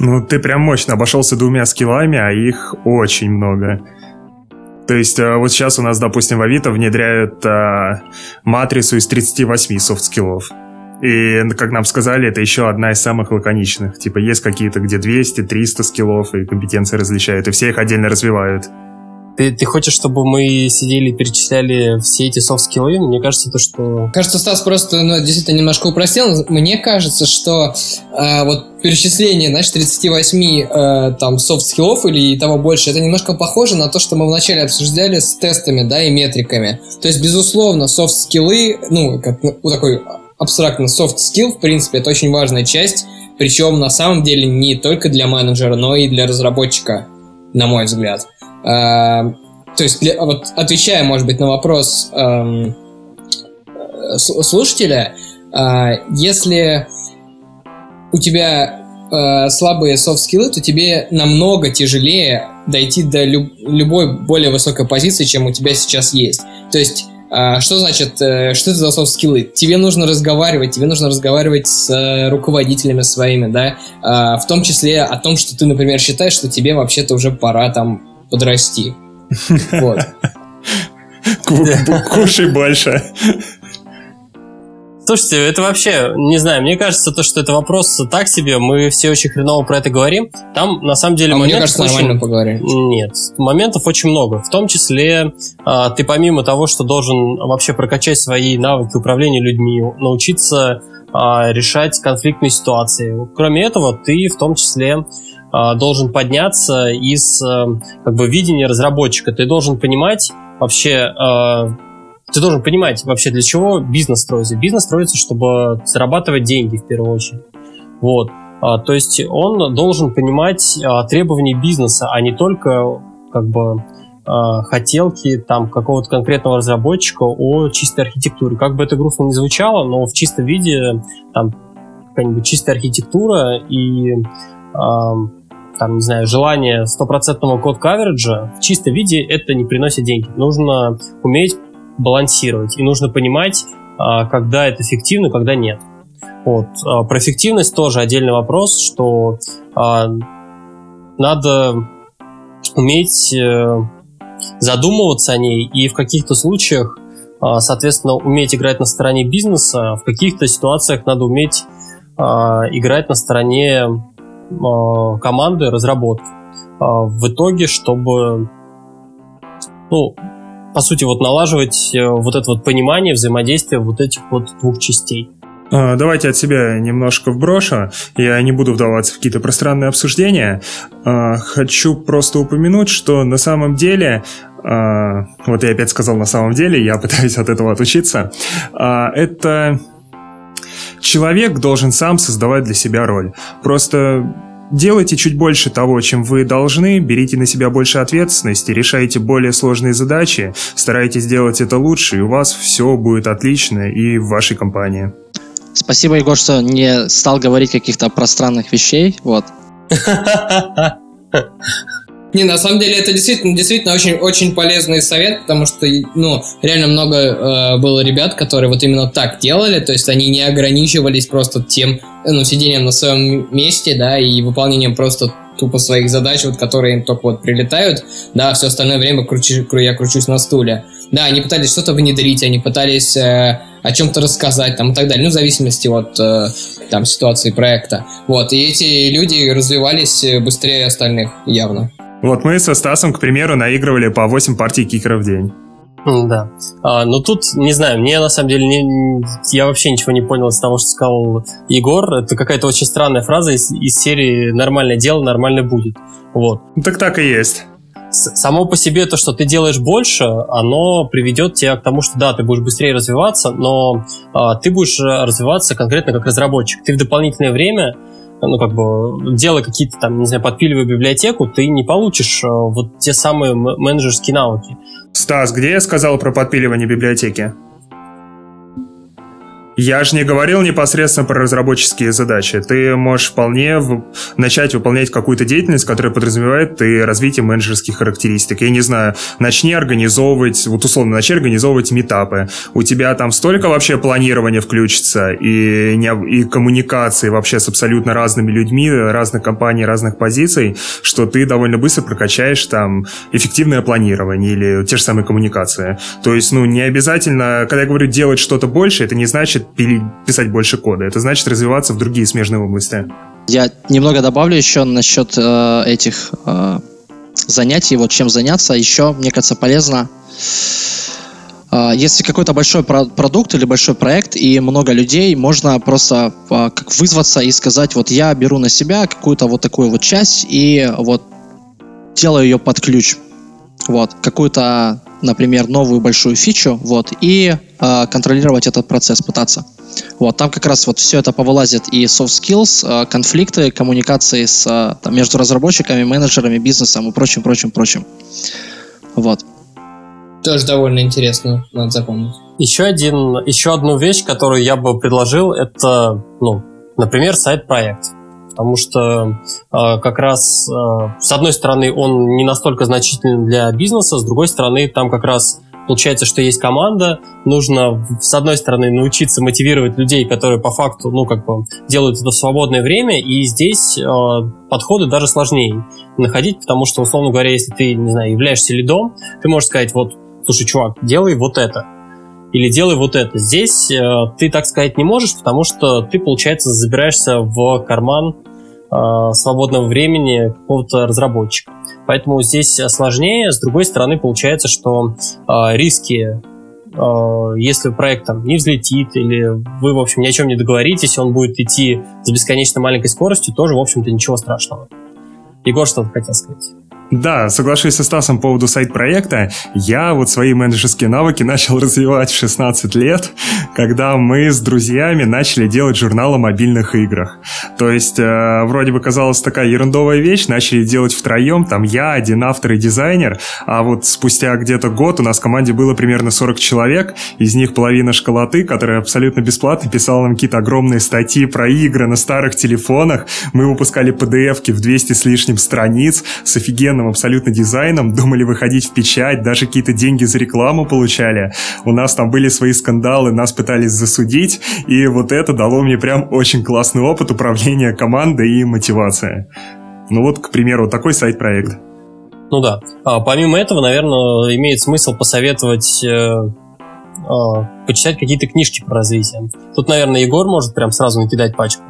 S2: Ну, ты прям мощно обошелся двумя скиллами, а их очень много. То есть вот сейчас у нас, допустим, в Авито внедряют э, матрицу из 38 софт-скиллов. И, как нам сказали, это еще одна из самых лаконичных. Типа есть какие-то, где 200, 300 скиллов, и компетенции различают, и все их отдельно развивают.
S1: Ты, ты хочешь, чтобы мы сидели и перечисляли все эти софт-скиллы? Мне кажется, то, что...
S3: Кажется, Стас просто ну, действительно немножко упростил. Мне кажется, что э, вот перечисление, знаешь, 38 э, там софт-скиллов или того больше, это немножко похоже на то, что мы вначале обсуждали с тестами, да, и метриками. То есть, безусловно, софт-скиллы, ну, как ну, такой абстрактно софт-скилл, в принципе, это очень важная часть, причем на самом деле не только для менеджера, но и для разработчика, на мой взгляд. Эм, то есть, для, вот отвечая, может быть, на вопрос, эм, э, слушателя, э, если у тебя э, слабые софт-скиллы, то тебе намного тяжелее дойти до люб- любой более высокой позиции, чем у тебя сейчас есть. То есть а, что значит, э, что это за софт-скиллы? Тебе нужно разговаривать, тебе нужно разговаривать с э, руководителями своими, да, в том числе о том, что ты, например, считаешь, что тебе вообще-то уже пора там подрасти. Вот.
S2: Кушай больше.
S1: Слушайте, это вообще, не знаю, мне кажется, то, что это вопрос так себе, мы все очень хреново про это говорим. Там, на самом деле,
S3: а
S1: моментов
S3: мне кажется,
S1: очень...
S3: нормально поговорим.
S1: Нет, моментов очень много. В том числе, а, ты помимо того, что должен вообще прокачать свои навыки управления людьми, научиться а, решать конфликтные ситуации. Кроме этого, ты в том числе должен подняться из как бы видения разработчика. Ты должен понимать вообще ты должен понимать вообще, для чего бизнес строится. Бизнес строится, чтобы зарабатывать деньги в первую очередь. Вот. А, то есть он должен понимать а, требования бизнеса, а не только как бы а, хотелки там какого-то конкретного разработчика о чистой архитектуре. Как бы это грустно не звучало, но в чистом виде там какая-нибудь чистая архитектура и а, там, не знаю, желание стопроцентного код-кавериджа в чистом виде это не приносит деньги. Нужно уметь балансировать. И нужно понимать, а, когда это эффективно, когда нет. Вот. А, про эффективность тоже отдельный вопрос, что а, надо уметь э, задумываться о ней и в каких-то случаях, соответственно, уметь играть на стороне бизнеса, в каких-то ситуациях надо уметь играть на стороне команды разработки. В итоге, чтобы ну, по сути, вот налаживать э, вот это вот понимание взаимодействия вот этих вот двух частей.
S2: А, давайте от себя немножко вброшу. Я не буду вдаваться в какие-то пространные обсуждения. А, хочу просто упомянуть, что на самом деле а, вот я опять сказал на самом деле, я пытаюсь от этого отучиться. Это человек должен сам создавать для себя роль. Просто Делайте чуть больше того, чем вы должны, берите на себя больше ответственности, решайте более сложные задачи, старайтесь сделать это лучше, и у вас все будет отлично и в вашей компании.
S4: Спасибо, Егор, что не стал говорить каких-то пространных вещей. Вот.
S3: Не, на самом деле это действительно, действительно очень, очень полезный совет, потому что, ну, реально много э, было ребят, которые вот именно так делали, то есть они не ограничивались просто тем, ну, сидением на своем месте, да, и выполнением просто тупо своих задач, вот, которые им только вот прилетают, да, все остальное время кручу, я кручусь на стуле. Да, они пытались что-то внедрить, они пытались э, о чем-то рассказать, там, и так далее, ну, в зависимости от, э, там, ситуации проекта. Вот, и эти люди развивались быстрее остальных, явно.
S2: Вот мы со Стасом, к примеру, наигрывали по 8 партий кикера в день.
S1: Да. А, но тут, не знаю, мне на самом деле не, я вообще ничего не понял из того, что сказал Егор. Это какая-то очень странная фраза из, из серии «Нормальное дело, нормально будет». Вот.
S2: Ну, так так и есть.
S1: Само по себе то, что ты делаешь больше, оно приведет тебя к тому, что да, ты будешь быстрее развиваться, но а, ты будешь развиваться конкретно как разработчик. Ты в дополнительное время ну, как бы, делая какие-то там, не знаю, подпиливая библиотеку, ты не получишь э, вот те самые менеджерские навыки.
S2: Стас, где я сказал про подпиливание библиотеки? Я же не говорил непосредственно про разработческие задачи. Ты можешь вполне в... начать выполнять какую-то деятельность, которая подразумевает и развитие менеджерских характеристик. Я не знаю, начни организовывать, вот условно, начни организовывать метапы. У тебя там столько вообще планирования включится и, не... и коммуникации вообще с абсолютно разными людьми, разных компаний, разных позиций, что ты довольно быстро прокачаешь там эффективное планирование или те же самые коммуникации. То есть, ну, не обязательно, когда я говорю делать что-то больше, это не значит писать больше кода. Это значит развиваться в другие смежные области.
S4: Я немного добавлю еще насчет э, этих э, занятий, вот чем заняться. Еще, мне кажется, полезно э, если какой-то большой про- продукт или большой проект и много людей, можно просто э, как вызваться и сказать, вот я беру на себя какую-то вот такую вот часть и вот делаю ее под ключ. Вот, какую-то например, новую большую фичу, вот, и э, контролировать этот процесс, пытаться. Вот, там как раз вот все это повылазит и soft skills, э, конфликты, коммуникации с, э, там, между разработчиками, менеджерами, бизнесом и прочим, прочим, прочим. Вот.
S3: Тоже довольно интересно, надо запомнить.
S1: Еще, один, еще одну вещь, которую я бы предложил, это, ну, например, сайт-проект. Потому что э, как раз э, с одной стороны он не настолько значительный для бизнеса, с другой стороны там как раз получается, что есть команда, нужно, с одной стороны, научиться мотивировать людей, которые по факту, ну, как бы, делают это в свободное время, и здесь э, подходы даже сложнее находить, потому что, условно говоря, если ты, не знаю, являешься лидом, ты можешь сказать, вот, слушай, чувак, делай вот это, или делай вот это. Здесь э, ты так сказать не можешь, потому что ты, получается, забираешься в карман свободного времени какого-то разработчика. Поэтому здесь сложнее. С другой стороны, получается, что э, риски, э, если проект там не взлетит или вы, в общем, ни о чем не договоритесь, он будет идти с бесконечно маленькой скоростью, тоже, в общем-то, ничего страшного. Егор что-то хотел сказать.
S2: Да, соглашусь со Стасом по поводу сайт-проекта. Я вот свои менеджерские навыки начал развивать в 16 лет, когда мы с друзьями начали делать журнал о мобильных играх. То есть, э, вроде бы казалось такая ерундовая вещь, начали делать втроем, там я, один автор и дизайнер, а вот спустя где-то год у нас в команде было примерно 40 человек, из них половина школоты, которая абсолютно бесплатно писала нам какие-то огромные статьи про игры на старых телефонах, мы выпускали PDF-ки в 200 с лишним страниц с офигенным современным абсолютно дизайном, думали выходить в печать, даже какие-то деньги за рекламу получали. У нас там были свои скандалы, нас пытались засудить, и вот это дало мне прям очень классный опыт управления командой и мотивация. Ну вот, к примеру, такой сайт-проект.
S1: Ну да. А, помимо этого, наверное, имеет смысл посоветовать э, э, почитать какие-то книжки про развитие. Тут, наверное, Егор может прям сразу накидать пачку.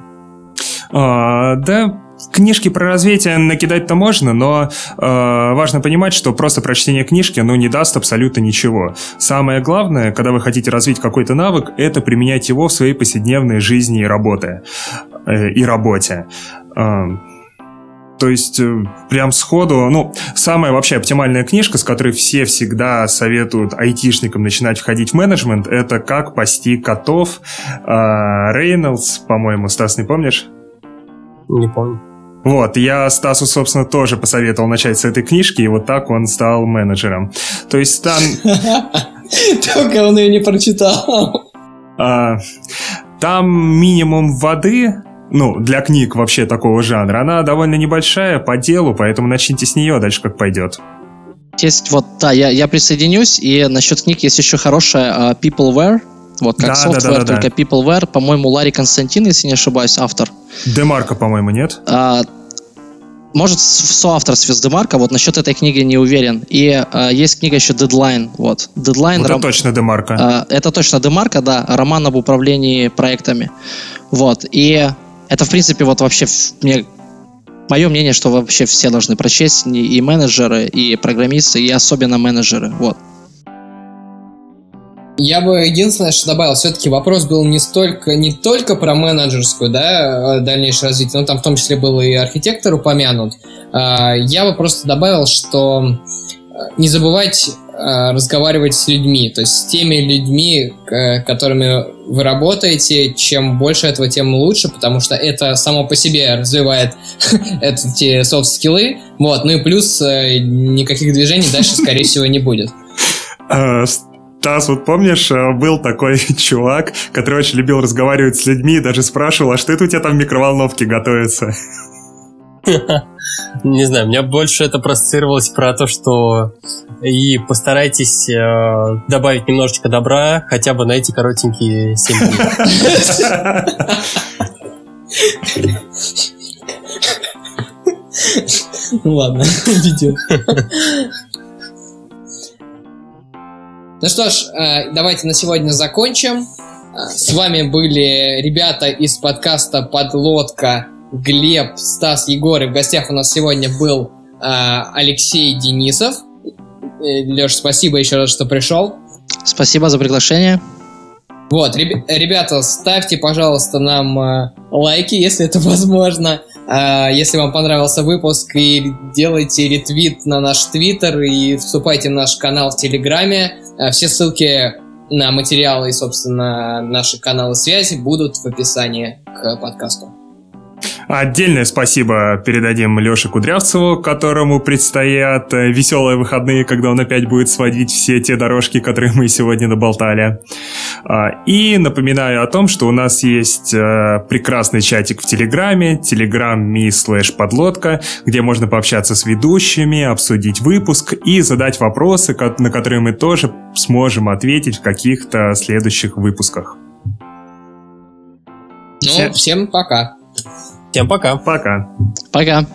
S2: А, да, Книжки про развитие накидать-то можно, но э, важно понимать, что просто прочтение книжки, ну, не даст абсолютно ничего. Самое главное, когда вы хотите развить какой-то навык, это применять его в своей повседневной жизни и работе. Э, и работе. Э, то есть, э, прям сходу, ну, самая вообще оптимальная книжка, с которой все всегда советуют айтишникам начинать входить в менеджмент, это «Как пасти котов». Э, Рейнольдс, по-моему, Стас, не помнишь?
S1: Не помню.
S2: Вот, я Стасу, собственно, тоже посоветовал начать с этой книжки, и вот так он стал менеджером. То есть там...
S3: Только он ее не прочитал.
S2: А, там минимум воды, ну, для книг вообще такого жанра, она довольно небольшая по делу, поэтому начните с нее, дальше как пойдет.
S4: Есть вот, да, я, я присоединюсь, и насчет книг есть еще хорошая uh, Peopleware, вот как да, software, да, да, да, только да. Peopleware, по-моему, Ларри Константин, если не ошибаюсь, автор.
S2: Демарка, по-моему, нет? А,
S4: может, в соавторстве с Демарко, вот насчет этой книги не уверен. И а, есть книга еще Deadline, вот. Deadline. Вот
S2: это ром... точно Демарко.
S4: А, это точно Демарко, да, роман об управлении проектами. Вот, и это, в принципе, вот вообще мне мое мнение, что вообще все должны прочесть, и менеджеры, и программисты, и особенно менеджеры, вот.
S3: Я бы единственное, что добавил, все-таки вопрос был не столько, не только про менеджерскую, да, э, дальнейшее развитие, но там в том числе был и архитектор упомянут. А, я бы просто добавил, что э, не забывать э, разговаривать с людьми, то есть с теми людьми, которыми вы работаете, чем больше этого, тем лучше, потому что это само по себе развивает эти софт-скиллы, вот, ну и плюс никаких движений дальше, скорее всего, не будет.
S2: Тас, вот помнишь, э, был такой чувак, который очень любил разговаривать с людьми и даже спрашивал, а что это у тебя там в микроволновке готовится?
S1: Не знаю, меня больше это проассоциировалось про то, что и постарайтесь э, добавить немножечко добра, хотя бы на эти коротенькие 7
S3: Ну ладно, видео. Ну что ж, э, давайте на сегодня закончим. Э, с вами были ребята из подкаста «Подлодка», Глеб, Стас, Егор. И в гостях у нас сегодня был э, Алексей Денисов. Леш, спасибо еще раз, что пришел.
S4: Спасибо за приглашение.
S3: Вот, ребята, ставьте, пожалуйста, нам лайки, если это возможно. Если вам понравился выпуск, и делайте ретвит на наш твиттер и вступайте в наш канал в Телеграме. Э, все ссылки на материалы и, собственно, наши каналы связи будут в описании к подкасту.
S2: Отдельное спасибо передадим Леше Кудрявцеву, которому предстоят э, веселые выходные, когда он опять будет сводить все те дорожки, которые мы сегодня наболтали. А, и напоминаю о том, что у нас есть э, прекрасный чатик в Телеграме, telegram.me slash подлодка, где можно пообщаться с ведущими, обсудить выпуск и задать вопросы, на которые мы тоже сможем ответить в каких-то следующих выпусках.
S3: Ну, всем пока.
S1: Всем пока.
S2: Пока.
S4: Пока.